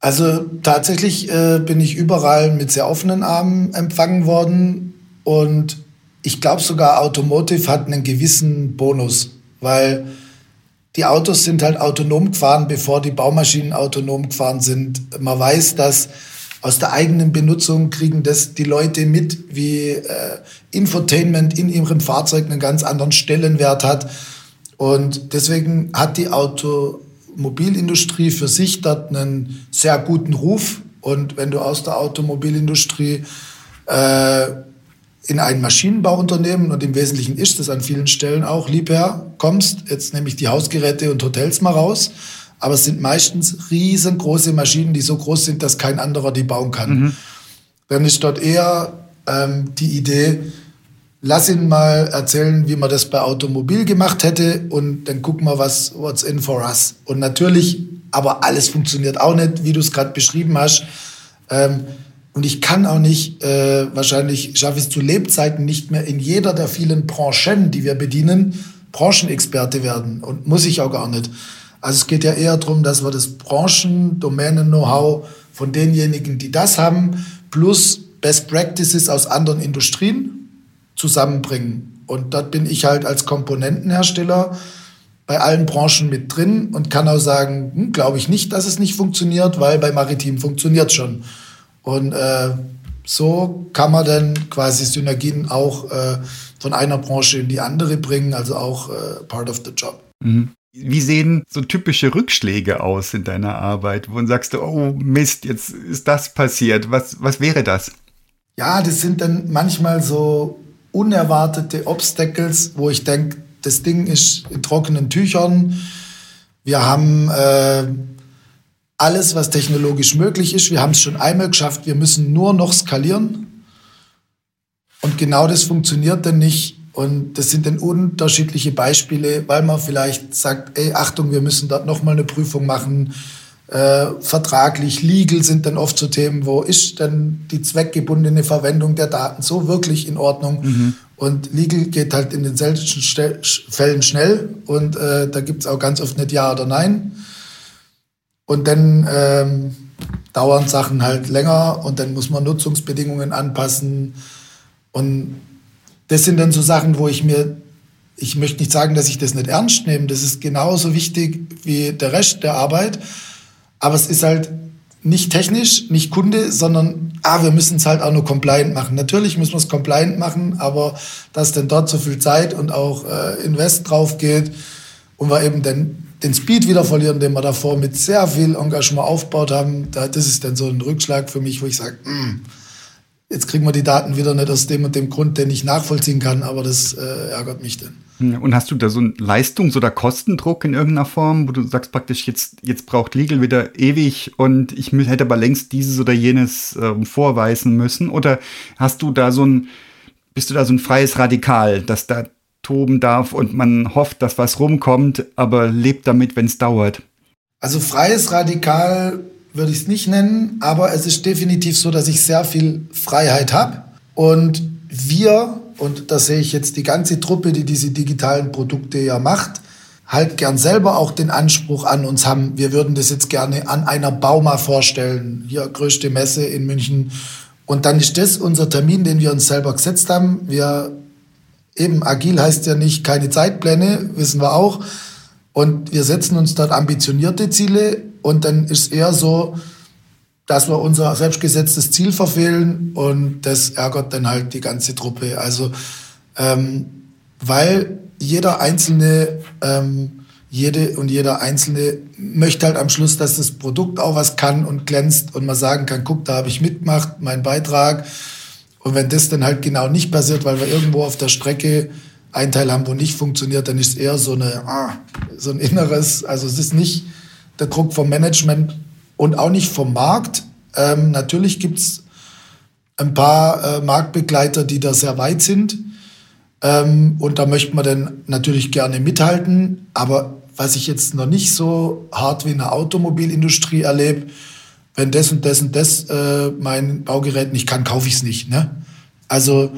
Also tatsächlich äh, bin ich überall mit sehr offenen Armen empfangen worden und ich glaube sogar Automotive hat einen gewissen Bonus, weil die Autos sind halt autonom gefahren, bevor die Baumaschinen autonom gefahren sind. Man weiß, dass aus der eigenen Benutzung kriegen das die Leute mit, wie äh, Infotainment in ihrem Fahrzeug einen ganz anderen Stellenwert hat. Und deswegen hat die Auto Automobilindustrie für sich dort einen sehr guten Ruf. Und wenn du aus der Automobilindustrie äh, in ein Maschinenbauunternehmen, und im Wesentlichen ist das an vielen Stellen auch, Liebherr, kommst, jetzt nehme ich die Hausgeräte und Hotels mal raus, aber es sind meistens riesengroße Maschinen, die so groß sind, dass kein anderer die bauen kann. Mhm. Dann ist dort eher ähm, die Idee, lass ihn mal erzählen, wie man das bei Automobil gemacht hätte und dann gucken wir, was what's in for us. Und natürlich, aber alles funktioniert auch nicht, wie du es gerade beschrieben hast. Ähm, und ich kann auch nicht, äh, wahrscheinlich schaffe ich es zu Lebzeiten nicht mehr in jeder der vielen Branchen, die wir bedienen, Branchenexperte werden. Und muss ich auch gar nicht. Also es geht ja eher darum, dass wir das Branchen-Domänen-Know-how von denjenigen, die das haben, plus Best Practices aus anderen Industrien zusammenbringen. Und dort bin ich halt als Komponentenhersteller bei allen Branchen mit drin und kann auch sagen, hm, glaube ich nicht, dass es nicht funktioniert, weil bei Maritim funktioniert schon. Und äh, so kann man dann quasi Synergien auch äh, von einer Branche in die andere bringen, also auch äh, part of the job. Mhm. Wie sehen so typische Rückschläge aus in deiner Arbeit, wo du sagst, oh Mist, jetzt ist das passiert. Was, was wäre das? Ja, das sind dann manchmal so unerwartete Obstacles, wo ich denke, das Ding ist in trockenen Tüchern. Wir haben äh, alles, was technologisch möglich ist. Wir haben es schon einmal geschafft. Wir müssen nur noch skalieren. Und genau das funktioniert dann nicht. Und das sind dann unterschiedliche Beispiele, weil man vielleicht sagt, ey, Achtung, wir müssen dort nochmal eine Prüfung machen äh, vertraglich, legal sind dann oft so Themen, wo ist denn die zweckgebundene Verwendung der Daten so wirklich in Ordnung? Mhm. Und legal geht halt in den seltensten Stel Fällen schnell und äh, da gibt es auch ganz oft nicht Ja oder Nein. Und dann ähm, dauern Sachen halt länger und dann muss man Nutzungsbedingungen anpassen. Und das sind dann so Sachen, wo ich mir, ich möchte nicht sagen, dass ich das nicht ernst nehme, das ist genauso wichtig wie der Rest der Arbeit, aber es ist halt nicht technisch, nicht Kunde, sondern ah, wir müssen es halt auch nur compliant machen. Natürlich müssen wir es compliant machen, aber dass denn dort so viel Zeit und auch äh, Invest drauf geht und wir eben den, den Speed wieder verlieren, den wir davor mit sehr viel Engagement aufgebaut haben, da, das ist dann so ein Rückschlag für mich, wo ich sage, mm, jetzt kriegen wir die Daten wieder nicht aus dem und dem Grund, den ich nachvollziehen kann, aber das äh, ärgert mich dann. Und hast du da so einen Leistungs- oder Kostendruck in irgendeiner Form, wo du sagst praktisch, jetzt, jetzt braucht Legal wieder ewig und ich hätte aber längst dieses oder jenes äh, vorweisen müssen? Oder hast du da so ein, bist du da so ein freies Radikal, das da toben darf und man hofft, dass was rumkommt, aber lebt damit, wenn es dauert? Also freies Radikal würde ich es nicht nennen, aber es ist definitiv so, dass ich sehr viel Freiheit habe und wir und da sehe ich jetzt die ganze Truppe, die diese digitalen Produkte ja macht, halt gern selber auch den Anspruch an uns haben, wir würden das jetzt gerne an einer Bauma vorstellen, hier größte Messe in München. Und dann ist das unser Termin, den wir uns selber gesetzt haben. Wir eben agil heißt ja nicht keine Zeitpläne, wissen wir auch. Und wir setzen uns dort ambitionierte Ziele und dann ist eher so, dass wir unser selbstgesetztes Ziel verfehlen und das ärgert dann halt die ganze Truppe. Also ähm, weil jeder einzelne ähm, jede und jeder Einzelne möchte halt am Schluss, dass das Produkt auch was kann und glänzt und man sagen kann, guck, da habe ich mitgemacht, mein Beitrag. Und wenn das dann halt genau nicht passiert, weil wir irgendwo auf der Strecke einen Teil haben, wo nicht funktioniert, dann ist es eher so, eine, ah, so ein inneres, also es ist nicht der Druck vom Management, und auch nicht vom Markt. Ähm, natürlich gibt es ein paar äh, Marktbegleiter, die da sehr weit sind. Ähm, und da möchte man dann natürlich gerne mithalten. Aber was ich jetzt noch nicht so hart wie in der Automobilindustrie erlebe, wenn das und das und das äh, mein Baugerät nicht kann, kaufe ich es nicht. Ne? Also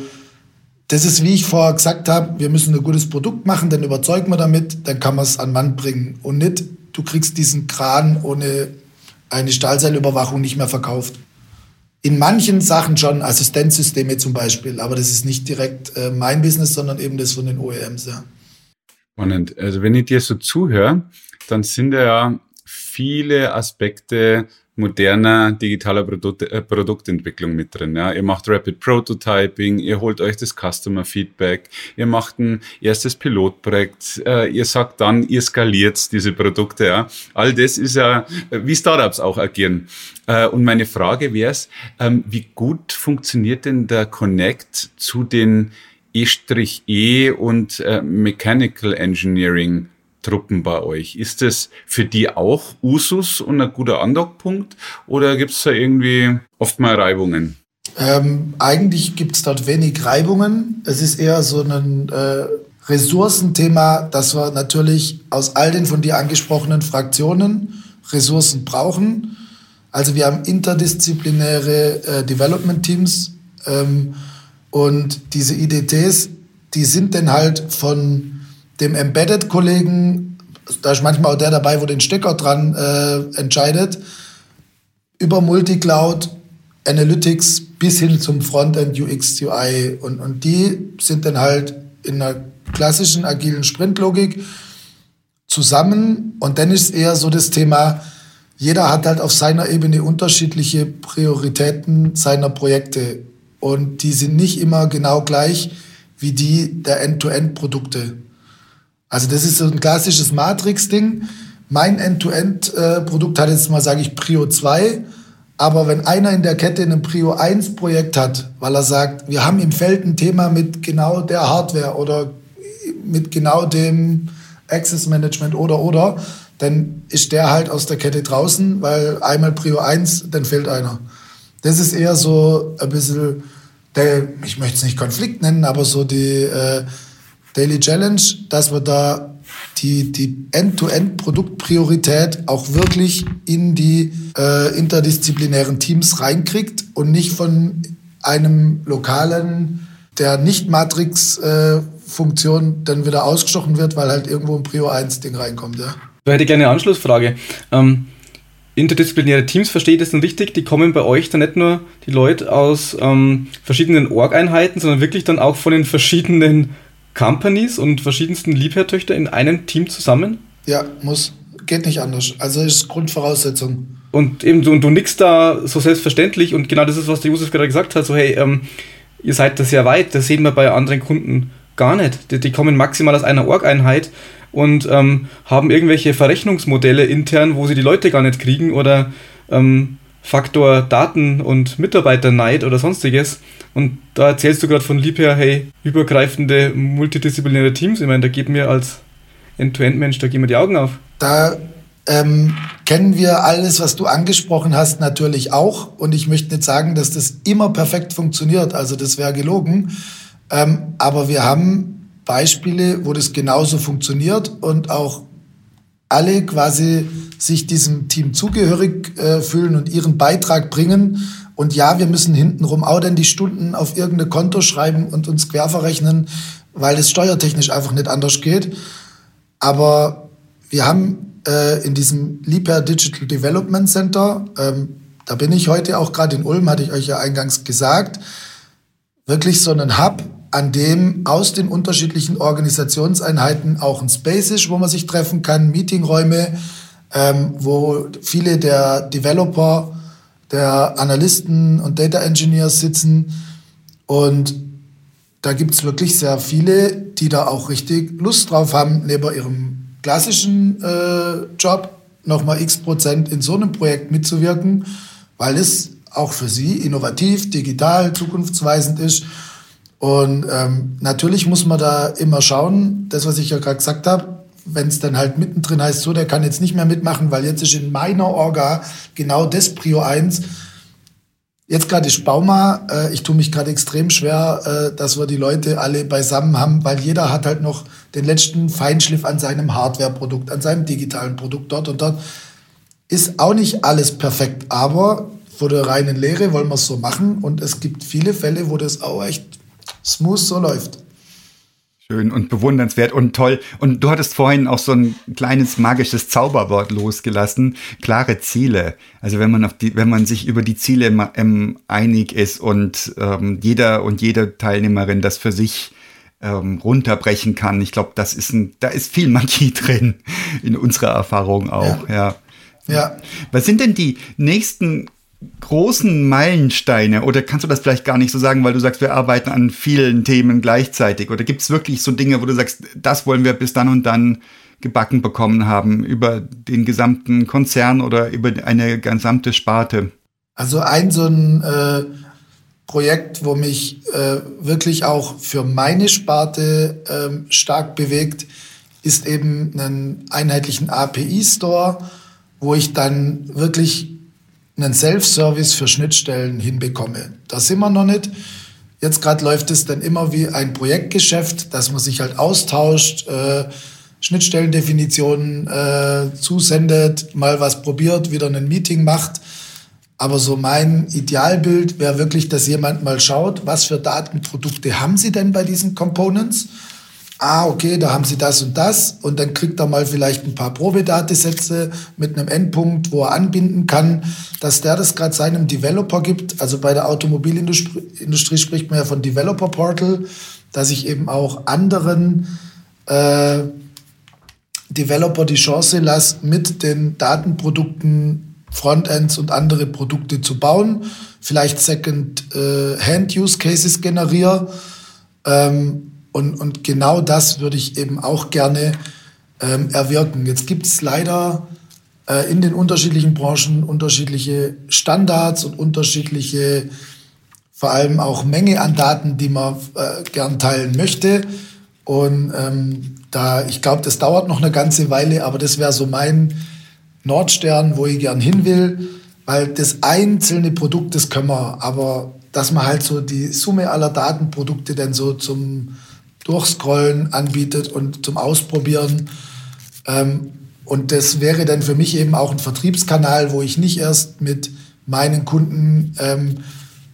das ist, wie ich vorher gesagt habe, wir müssen ein gutes Produkt machen, dann überzeugen wir damit, dann kann man es an Mann bringen. Und nicht, du kriegst diesen Kran ohne eine Stahlseilüberwachung nicht mehr verkauft. In manchen Sachen schon, Assistenzsysteme zum Beispiel, aber das ist nicht direkt äh, mein Business, sondern eben das von den OEMs. Ja. Spannend. Also wenn ich dir so zuhöre, dann sind ja viele Aspekte moderner digitaler Produkt, äh, Produktentwicklung mit drin. Ja. Ihr macht Rapid Prototyping, ihr holt euch das Customer Feedback, ihr macht ein erstes Pilotprojekt, äh, ihr sagt dann, ihr skaliert diese Produkte. Ja. All das ist ja, äh, wie Startups auch agieren. Äh, und meine Frage wäre es, ähm, wie gut funktioniert denn der Connect zu den E-E und äh, Mechanical Engineering Truppen bei euch. Ist das für die auch Usus und ein guter Andockpunkt oder gibt es da irgendwie oft mal Reibungen? Ähm, eigentlich gibt es dort wenig Reibungen. Es ist eher so ein äh, Ressourcenthema, dass wir natürlich aus all den von dir angesprochenen Fraktionen Ressourcen brauchen. Also wir haben interdisziplinäre äh, Development Teams ähm, und diese IDTs, die sind dann halt von dem Embedded-Kollegen, da ist manchmal auch der dabei, wo den Stecker dran äh, entscheidet, über Multicloud, Analytics bis hin zum Frontend UX, UI. Und, und die sind dann halt in einer klassischen agilen Sprintlogik zusammen. Und dann ist eher so das Thema, jeder hat halt auf seiner Ebene unterschiedliche Prioritäten seiner Projekte. Und die sind nicht immer genau gleich wie die der End-to-End-Produkte. Also das ist so ein klassisches Matrix-Ding. Mein End-to-End-Produkt hat jetzt mal, sage ich, Prio 2. Aber wenn einer in der Kette ein Prio 1 Projekt hat, weil er sagt, wir haben im Feld ein Thema mit genau der Hardware oder mit genau dem Access Management oder oder, dann ist der halt aus der Kette draußen, weil einmal Prio 1, dann fehlt einer. Das ist eher so ein bisschen, der, ich möchte es nicht Konflikt nennen, aber so die, äh, Daily Challenge, dass wir da die, die End-to-End-Produktpriorität auch wirklich in die äh, interdisziplinären Teams reinkriegt und nicht von einem lokalen, der nicht Matrix-Funktion äh, dann wieder ausgestochen wird, weil halt irgendwo ein Prio 1-Ding reinkommt. Ja. Da hätte ich gerne eine Anschlussfrage. Ähm, interdisziplinäre Teams, verstehe ich das dann richtig? Die kommen bei euch dann nicht nur die Leute aus ähm, verschiedenen Org-Einheiten, sondern wirklich dann auch von den verschiedenen Companies und verschiedensten Liebherrtöchter in einem Team zusammen? Ja, muss. Geht nicht anders. Also ist Grundvoraussetzung. Und eben du, und du nix da so selbstverständlich und genau das ist, was der Josef gerade gesagt hat, so hey, ähm, ihr seid da sehr weit, das sehen wir bei anderen Kunden gar nicht. Die, die kommen maximal aus einer Org-Einheit und ähm, haben irgendwelche Verrechnungsmodelle intern, wo sie die Leute gar nicht kriegen oder ähm, Faktor Daten- und Mitarbeiterneid oder sonstiges. Und da erzählst du gerade von Liebherr, hey, übergreifende multidisziplinäre Teams. Ich meine, da geht mir als End-to-End-Mensch, da gehen mir die Augen auf. Da ähm, kennen wir alles, was du angesprochen hast, natürlich auch. Und ich möchte nicht sagen, dass das immer perfekt funktioniert. Also das wäre gelogen. Ähm, aber wir haben Beispiele, wo das genauso funktioniert und auch alle quasi sich diesem Team zugehörig äh, fühlen und ihren Beitrag bringen. Und ja, wir müssen hintenrum auch dann die Stunden auf irgendein Konto schreiben und uns quer verrechnen, weil es steuertechnisch einfach nicht anders geht. Aber wir haben äh, in diesem Liebherr Digital Development Center, ähm, da bin ich heute auch gerade in Ulm, hatte ich euch ja eingangs gesagt, wirklich so einen Hub, an dem aus den unterschiedlichen Organisationseinheiten auch ein Space ist, wo man sich treffen kann, Meetingräume, ähm, wo viele der Developer, der Analysten und Data Engineers sitzen. Und da gibt es wirklich sehr viele, die da auch richtig Lust drauf haben, neben ihrem klassischen äh, Job nochmal x Prozent in so einem Projekt mitzuwirken, weil es auch für sie innovativ, digital, zukunftsweisend ist und ähm, natürlich muss man da immer schauen, das, was ich ja gerade gesagt habe, wenn es dann halt mittendrin heißt, so, der kann jetzt nicht mehr mitmachen, weil jetzt ist in meiner Orga genau das Prio 1. Jetzt gerade ist Bauma, äh, ich tue mich gerade extrem schwer, äh, dass wir die Leute alle beisammen haben, weil jeder hat halt noch den letzten Feinschliff an seinem Hardware-Produkt, an seinem digitalen Produkt dort und dort. Ist auch nicht alles perfekt, aber vor der reinen Lehre wollen wir es so machen und es gibt viele Fälle, wo das auch echt smooth so läuft. Schön und bewundernswert und toll. Und du hattest vorhin auch so ein kleines magisches Zauberwort losgelassen. Klare Ziele. Also wenn man auf die, wenn man sich über die Ziele ähm, einig ist und ähm, jeder und jede Teilnehmerin das für sich ähm, runterbrechen kann. Ich glaube, das ist ein, da ist viel Magie drin in unserer Erfahrung auch. Ja. ja. ja. Was sind denn die nächsten großen Meilensteine oder kannst du das vielleicht gar nicht so sagen, weil du sagst, wir arbeiten an vielen Themen gleichzeitig oder gibt es wirklich so Dinge, wo du sagst, das wollen wir bis dann und dann gebacken bekommen haben über den gesamten Konzern oder über eine gesamte Sparte? Also ein so ein äh, Projekt, wo mich äh, wirklich auch für meine Sparte äh, stark bewegt, ist eben einen einheitlichen API-Store, wo ich dann wirklich einen Self-Service für Schnittstellen hinbekomme. Da sind wir noch nicht. Jetzt gerade läuft es dann immer wie ein Projektgeschäft, dass man sich halt austauscht, äh, Schnittstellendefinitionen äh, zusendet, mal was probiert, wieder ein Meeting macht. Aber so mein Idealbild wäre wirklich, dass jemand mal schaut, was für Datenprodukte haben Sie denn bei diesen Components? Ah, okay, da haben Sie das und das und dann kriegt er mal vielleicht ein paar Probedatensätze mit einem Endpunkt, wo er anbinden kann, dass der das gerade seinem Developer gibt. Also bei der Automobilindustrie spricht man ja von Developer Portal, dass ich eben auch anderen äh, Developer die Chance lasse, mit den Datenprodukten Frontends und andere Produkte zu bauen, vielleicht Second-Hand-Use-Cases äh, generiere. Ähm, und, und genau das würde ich eben auch gerne ähm, erwirken. Jetzt gibt es leider äh, in den unterschiedlichen Branchen unterschiedliche Standards und unterschiedliche, vor allem auch Menge an Daten, die man äh, gern teilen möchte. Und ähm, da, ich glaube, das dauert noch eine ganze Weile, aber das wäre so mein Nordstern, wo ich gern hin will, weil das einzelne Produkt, das können wir, aber dass man halt so die Summe aller Datenprodukte dann so zum Durchscrollen anbietet und zum Ausprobieren. Ähm, und das wäre dann für mich eben auch ein Vertriebskanal, wo ich nicht erst mit meinen Kunden ähm,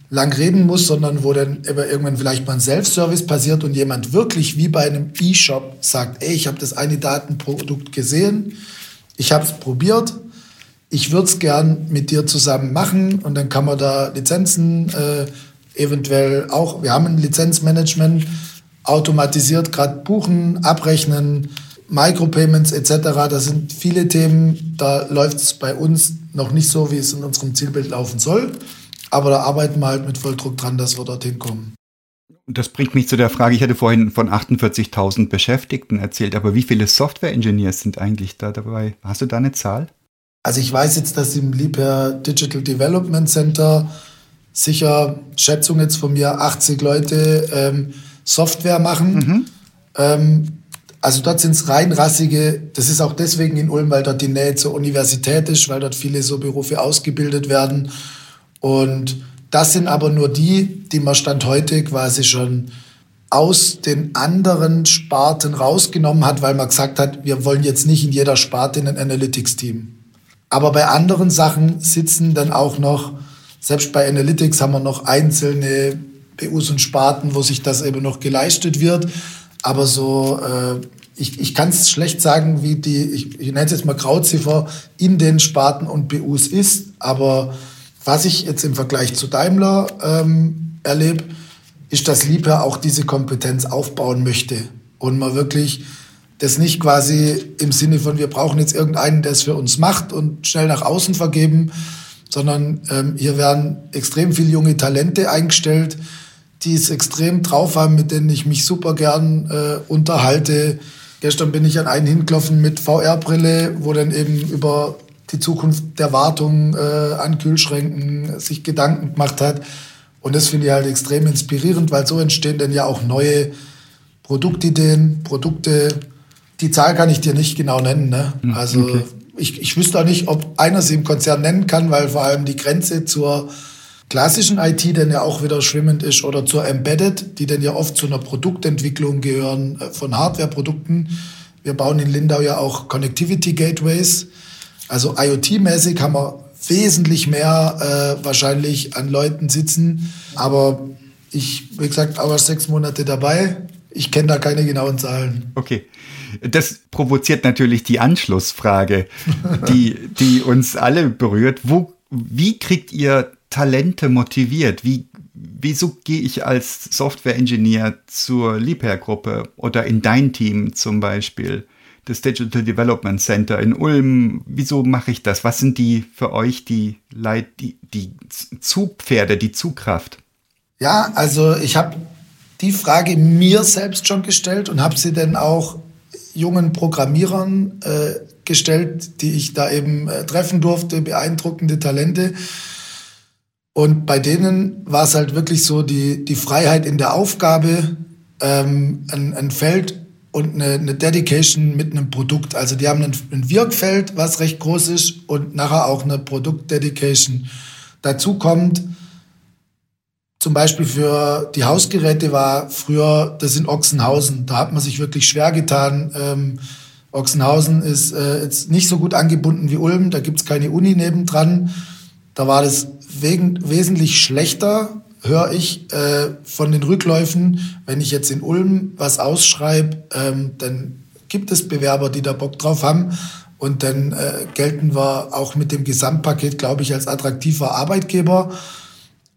lang reden muss, sondern wo dann irgendwann vielleicht mal ein Self-Service passiert und jemand wirklich wie bei einem E-Shop sagt, ey, ich habe das eine Datenprodukt gesehen, ich habe es probiert, ich würde es gern mit dir zusammen machen und dann kann man da Lizenzen äh, eventuell auch, wir haben ein Lizenzmanagement, automatisiert gerade buchen, abrechnen, Micropayments etc. Das sind viele Themen, da läuft es bei uns noch nicht so, wie es in unserem Zielbild laufen soll. Aber da arbeiten wir halt mit Volldruck dran, dass wir dorthin kommen. Das bringt mich zu der Frage, ich hatte vorhin von 48.000 Beschäftigten erzählt, aber wie viele Software-Engineers sind eigentlich da dabei? Hast du da eine Zahl? Also ich weiß jetzt, dass im Liebherr Digital Development Center sicher, Schätzung jetzt von mir, 80 Leute ähm, Software machen. Mhm. Ähm, also dort sind es reinrassige, das ist auch deswegen in Ulm, weil dort die Nähe zur Universität ist, weil dort viele so Berufe ausgebildet werden. Und das sind aber nur die, die man Stand heute quasi schon aus den anderen Sparten rausgenommen hat, weil man gesagt hat, wir wollen jetzt nicht in jeder Sparte ein Analytics-Team. Aber bei anderen Sachen sitzen dann auch noch, selbst bei Analytics haben wir noch einzelne BUs und Sparten, wo sich das eben noch geleistet wird. Aber so, äh, ich, ich kann es schlecht sagen, wie die, ich, ich nenne es jetzt mal Grauziffer, in den Sparten und BUs ist. Aber was ich jetzt im Vergleich zu Daimler ähm, erlebe, ist, dass Liebherr auch diese Kompetenz aufbauen möchte und man wirklich das nicht quasi im Sinne von, wir brauchen jetzt irgendeinen, der es für uns macht und schnell nach außen vergeben, sondern ähm, hier werden extrem viele junge Talente eingestellt, die es extrem drauf haben, mit denen ich mich super gern äh, unterhalte. Gestern bin ich an einen hingelaufen mit VR-Brille, wo dann eben über die Zukunft der Wartung äh, an Kühlschränken sich Gedanken gemacht hat. Und das finde ich halt extrem inspirierend, weil so entstehen dann ja auch neue Produktideen, Produkte, die Zahl kann ich dir nicht genau nennen. Ne? Hm, also okay. ich, ich wüsste auch nicht, ob einer sie im Konzern nennen kann, weil vor allem die Grenze zur klassischen IT dann ja auch wieder schwimmend ist oder zur Embedded, die dann ja oft zu einer Produktentwicklung gehören äh, von Hardwareprodukten. Wir bauen in Lindau ja auch Connectivity Gateways. Also IoT-mäßig haben wir wesentlich mehr äh, wahrscheinlich an Leuten sitzen. Aber ich, wie gesagt, aber sechs Monate dabei. Ich kenne da keine genauen Zahlen. Okay. Das provoziert natürlich die Anschlussfrage, die, die uns alle berührt. Wo, wie kriegt ihr Talente motiviert? Wie, wieso gehe ich als Software-Engineer zur Liebherr-Gruppe oder in dein Team zum Beispiel? Das Digital Development Center in Ulm. Wieso mache ich das? Was sind die für euch die, Leit, die, die Zugpferde, die Zugkraft? Ja, also ich habe die Frage mir selbst schon gestellt und habe sie dann auch jungen Programmierern äh, gestellt, die ich da eben äh, treffen durfte, beeindruckende Talente. Und bei denen war es halt wirklich so die, die Freiheit in der Aufgabe, ähm, ein, ein Feld und eine, eine Dedication mit einem Produkt. Also die haben ein, ein Wirkfeld, was recht groß ist und nachher auch eine Produktdedication. Dazu kommt, zum Beispiel für die Hausgeräte war früher, das in Ochsenhausen, da hat man sich wirklich schwer getan. Ähm, Ochsenhausen ist äh, jetzt nicht so gut angebunden wie Ulm, da gibt es keine Uni nebendran. Da war das wegen, wesentlich schlechter, höre ich äh, von den Rückläufen. Wenn ich jetzt in Ulm was ausschreibe, ähm, dann gibt es Bewerber, die da Bock drauf haben. Und dann äh, gelten wir auch mit dem Gesamtpaket, glaube ich, als attraktiver Arbeitgeber.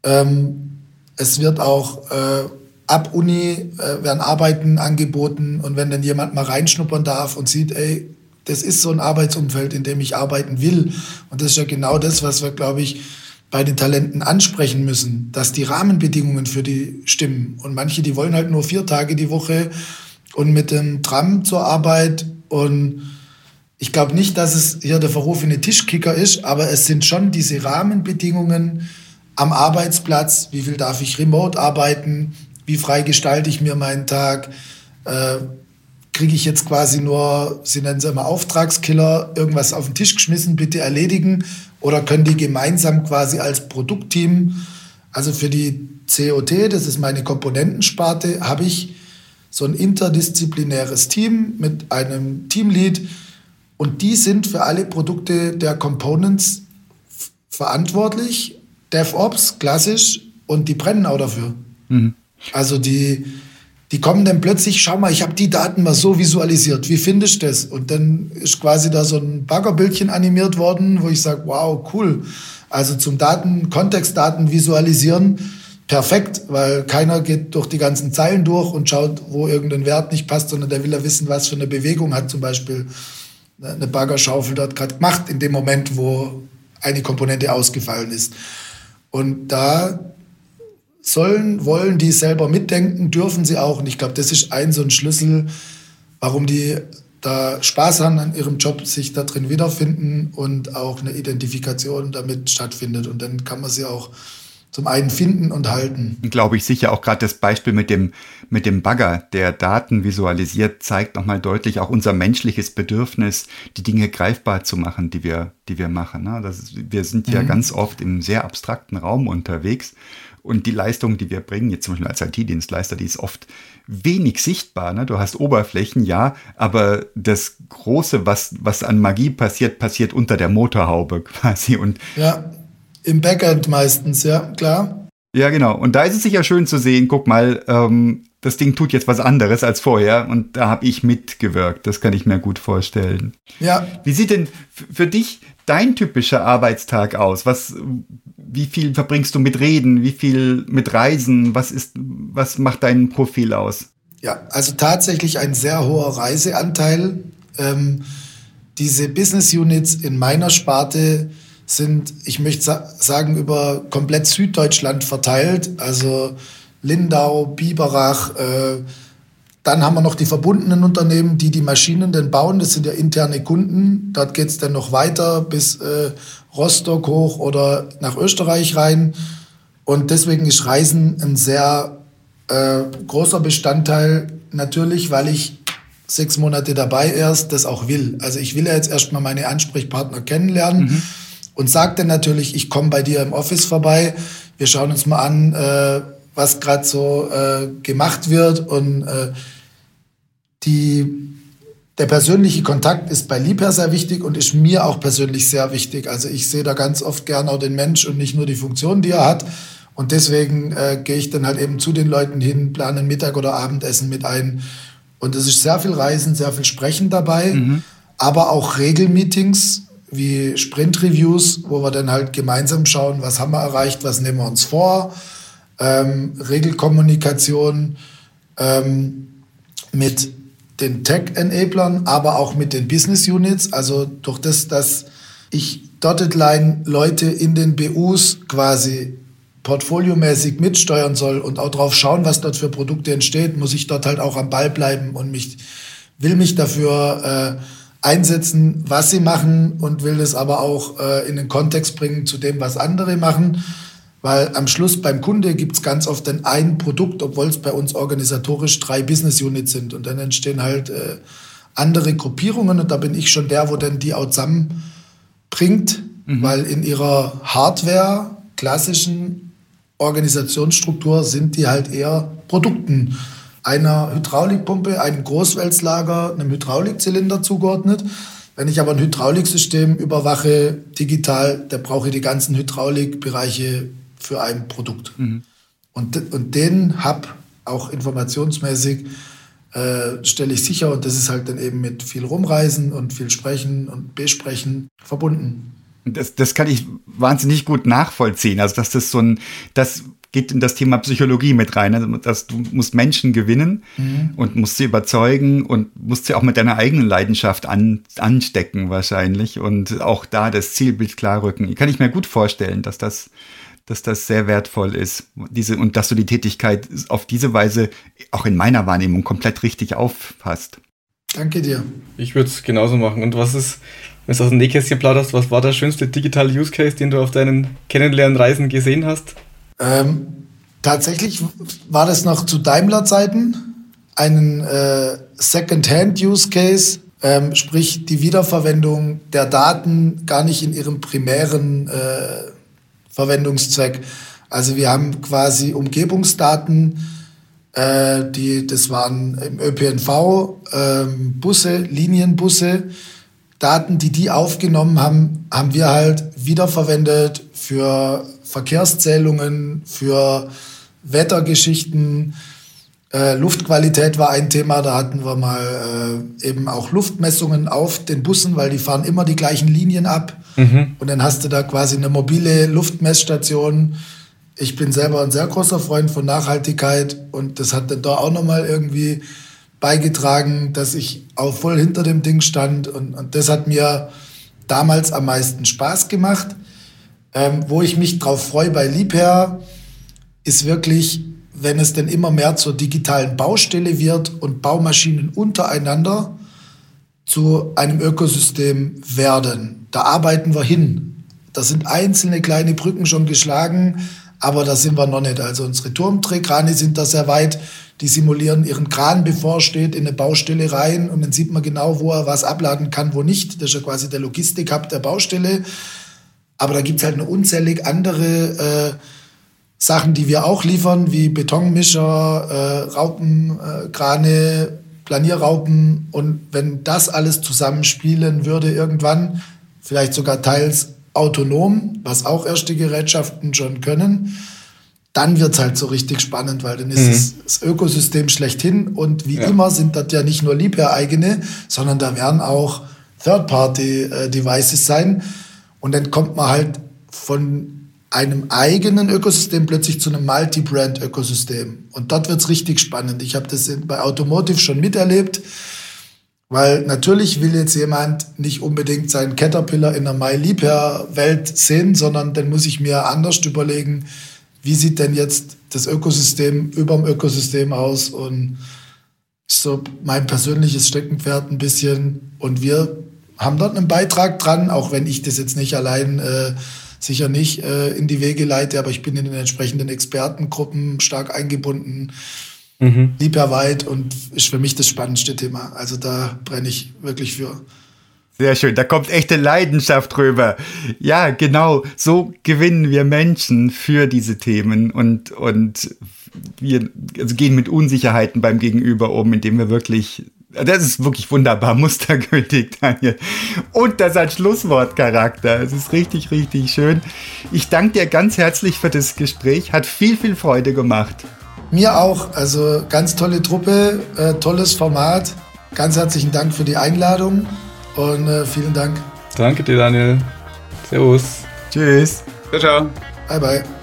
Ähm, es wird auch äh, ab Uni äh, werden Arbeiten angeboten und wenn dann jemand mal reinschnuppern darf und sieht, ey, das ist so ein Arbeitsumfeld, in dem ich arbeiten will. Und das ist ja genau das, was wir, glaube ich, bei den Talenten ansprechen müssen, dass die Rahmenbedingungen für die stimmen. Und manche, die wollen halt nur vier Tage die Woche und mit dem Tram zur Arbeit. Und ich glaube nicht, dass es hier der verrufene Tischkicker ist, aber es sind schon diese Rahmenbedingungen, am Arbeitsplatz, wie viel darf ich remote arbeiten, wie frei gestalte ich mir meinen Tag, äh, kriege ich jetzt quasi nur, Sie nennen es immer Auftragskiller, irgendwas auf den Tisch geschmissen, bitte erledigen oder können die gemeinsam quasi als Produktteam, also für die COT, das ist meine Komponentensparte, habe ich so ein interdisziplinäres Team mit einem Teamlead und die sind für alle Produkte der Components verantwortlich DevOps, klassisch, und die brennen auch dafür. Mhm. Also die, die kommen dann plötzlich, schau mal, ich habe die Daten mal so visualisiert, wie findest du das? Und dann ist quasi da so ein Baggerbildchen animiert worden, wo ich sage, wow, cool. Also zum Daten, Kontextdaten visualisieren, perfekt, weil keiner geht durch die ganzen Zeilen durch und schaut, wo irgendein Wert nicht passt, sondern der will ja wissen, was für eine Bewegung hat zum Beispiel eine Baggerschaufel dort gerade gemacht, in dem Moment, wo eine Komponente ausgefallen ist. Und da sollen, wollen die selber mitdenken, dürfen sie auch. Und ich glaube, das ist ein so ein Schlüssel, warum die da Spaß haben an ihrem Job, sich da drin wiederfinden und auch eine Identifikation damit stattfindet. Und dann kann man sie auch zum einen finden und halten. Glaube ich sicher. Auch gerade das Beispiel mit dem, mit dem Bagger, der Daten visualisiert, zeigt nochmal deutlich auch unser menschliches Bedürfnis, die Dinge greifbar zu machen, die wir, die wir machen. Ne? Das ist, wir sind ja mhm. ganz oft im sehr abstrakten Raum unterwegs. Und die Leistung, die wir bringen, jetzt zum Beispiel als IT-Dienstleister, die ist oft wenig sichtbar. Ne? Du hast Oberflächen, ja, aber das Große, was, was an Magie passiert, passiert unter der Motorhaube quasi. Und ja, im Backend meistens, ja, klar. Ja, genau. Und da ist es sicher schön zu sehen, guck mal, ähm, das Ding tut jetzt was anderes als vorher und da habe ich mitgewirkt. Das kann ich mir gut vorstellen. Ja. Wie sieht denn für dich dein typischer Arbeitstag aus? Was, wie viel verbringst du mit Reden? Wie viel mit Reisen? Was ist, was macht dein Profil aus? Ja, also tatsächlich ein sehr hoher Reiseanteil. Ähm, diese Business Units in meiner Sparte sind, ich möchte sa sagen, über komplett Süddeutschland verteilt. Also Lindau, Biberach, äh, dann haben wir noch die verbundenen Unternehmen, die die Maschinen dann bauen. Das sind ja interne Kunden. Dort geht es dann noch weiter bis äh, Rostock hoch oder nach Österreich rein. Und deswegen ist Reisen ein sehr äh, großer Bestandteil. Natürlich, weil ich sechs Monate dabei erst das auch will. Also ich will ja jetzt erstmal meine Ansprechpartner kennenlernen mhm. und sage dann natürlich, ich komme bei dir im Office vorbei. Wir schauen uns mal an, äh, was gerade so äh, gemacht wird. Und äh, die, der persönliche Kontakt ist bei Liebherr sehr wichtig und ist mir auch persönlich sehr wichtig. Also ich sehe da ganz oft gern auch den Mensch und nicht nur die Funktion, die er hat. Und deswegen äh, gehe ich dann halt eben zu den Leuten hin, plane Mittag oder Abendessen mit ein. Und es ist sehr viel Reisen, sehr viel Sprechen dabei, mhm. aber auch Regelmeetings wie Sprint-Reviews, wo wir dann halt gemeinsam schauen, was haben wir erreicht, was nehmen wir uns vor ähm, Regelkommunikation ähm, mit den Tech-Enablern, aber auch mit den Business Units. Also durch das, dass ich Dotted Line Leute in den BUs quasi portfoliomäßig mitsteuern soll und auch drauf schauen, was dort für Produkte entsteht, muss ich dort halt auch am Ball bleiben und mich will mich dafür äh, einsetzen, was sie machen und will das aber auch äh, in den Kontext bringen zu dem, was andere machen. Weil am Schluss beim Kunde gibt es ganz oft dann ein Produkt, obwohl es bei uns organisatorisch drei Business Units sind. Und dann entstehen halt äh, andere Gruppierungen und da bin ich schon der, wo dann die auch zusammenbringt, mhm. weil in ihrer Hardware, klassischen Organisationsstruktur sind die halt eher Produkten einer Hydraulikpumpe, einem Großwälzlager, einem Hydraulikzylinder zugeordnet. Wenn ich aber ein Hydrauliksystem überwache digital, da brauche ich die ganzen Hydraulikbereiche für ein Produkt. Mhm. Und, und den Hub, auch informationsmäßig, äh, stelle ich sicher und das ist halt dann eben mit viel Rumreisen und viel Sprechen und Besprechen verbunden. Das, das kann ich wahnsinnig gut nachvollziehen. Also, dass das so ein, das geht in das Thema Psychologie mit rein. Also, dass du musst Menschen gewinnen mhm. und musst sie überzeugen und musst sie auch mit deiner eigenen Leidenschaft an, anstecken wahrscheinlich und auch da das Zielbild klarrücken. Kann ich mir gut vorstellen, dass das dass das sehr wertvoll ist. Diese, und dass du die Tätigkeit auf diese Weise auch in meiner Wahrnehmung komplett richtig aufpasst. Danke dir. Ich würde es genauso machen. Und was ist, wenn du aus dem Nähkästchen plauderst, was war der schönste digitale Use Case, den du auf deinen Kennenlernreisen gesehen hast? Ähm, tatsächlich war das noch zu Daimler-Zeiten einen äh, Second-Hand-Use-Case, ähm, sprich die Wiederverwendung der Daten gar nicht in ihrem primären äh, Verwendungszweck. Also wir haben quasi Umgebungsdaten, äh, die, das waren im ÖPNV, äh, Busse, Linienbusse. Daten, die die aufgenommen haben, haben wir halt wiederverwendet für Verkehrszählungen, für Wettergeschichten, Äh, Luftqualität war ein Thema, da hatten wir mal äh, eben auch Luftmessungen auf den Bussen, weil die fahren immer die gleichen Linien ab. Mhm. Und dann hast du da quasi eine mobile Luftmessstation. Ich bin selber ein sehr großer Freund von Nachhaltigkeit und das hat dann da auch nochmal irgendwie beigetragen, dass ich auch voll hinter dem Ding stand und, und das hat mir damals am meisten Spaß gemacht. Ähm, wo ich mich drauf freue bei Liebherr, ist wirklich, wenn es denn immer mehr zur digitalen Baustelle wird und Baumaschinen untereinander zu einem Ökosystem werden. Da arbeiten wir hin. Da sind einzelne kleine Brücken schon geschlagen, aber da sind wir noch nicht. Also unsere Turmdrehkrane sind da sehr weit. Die simulieren ihren Kran, bevor er steht, in eine Baustelle rein und dann sieht man genau, wo er was abladen kann, wo nicht. Das ist ja quasi der Logistik-Hub der Baustelle. Aber da gibt es halt eine unzählig andere äh, Sachen, die wir auch liefern, wie Betonmischer, äh, Raupenkrane, äh, Planierraupen. Und wenn das alles zusammenspielen würde irgendwann, vielleicht sogar teils autonom, was auch erste Gerätschaften schon können, dann wird es halt so richtig spannend, weil dann ist mhm. es das Ökosystem schlechthin. Und wie ja. immer sind das ja nicht nur Liebherr-eigene, sondern da werden auch Third-Party-Devices sein. Und dann kommt man halt von einem eigenen Ökosystem plötzlich zu einem Multi-Brand-Ökosystem. Und dort wird's richtig spannend. Ich habe das bei Automotive schon miterlebt, weil natürlich will jetzt jemand nicht unbedingt seinen Caterpillar in der MyLiebherr-Welt sehen, sondern dann muss ich mir anders überlegen, wie sieht denn jetzt das Ökosystem über dem Ökosystem aus und so mein persönliches Steckenpferd ein bisschen. Und wir haben dort einen Beitrag dran, auch wenn ich das jetzt nicht allein äh, sicher nicht äh, in die Wege leite, aber ich bin in den entsprechenden Expertengruppen stark eingebunden. Mhm. weit und ist für mich das spannendste Thema. Also da brenne ich wirklich für. Sehr schön, da kommt echte Leidenschaft rüber. Ja, genau, so gewinnen wir Menschen für diese Themen und, und wir also gehen mit Unsicherheiten beim Gegenüber um, indem wir wirklich das ist wirklich wunderbar, mustergültig, Daniel. Und das hat Schlusswortcharakter. Es ist richtig, richtig schön. Ich danke dir ganz herzlich für das Gespräch. Hat viel, viel Freude gemacht. Mir auch. Also ganz tolle Truppe, äh, tolles Format. Ganz herzlichen Dank für die Einladung und äh, vielen Dank. Danke dir, Daniel. Servus. Tschüss. Ciao, ciao. Bye, bye.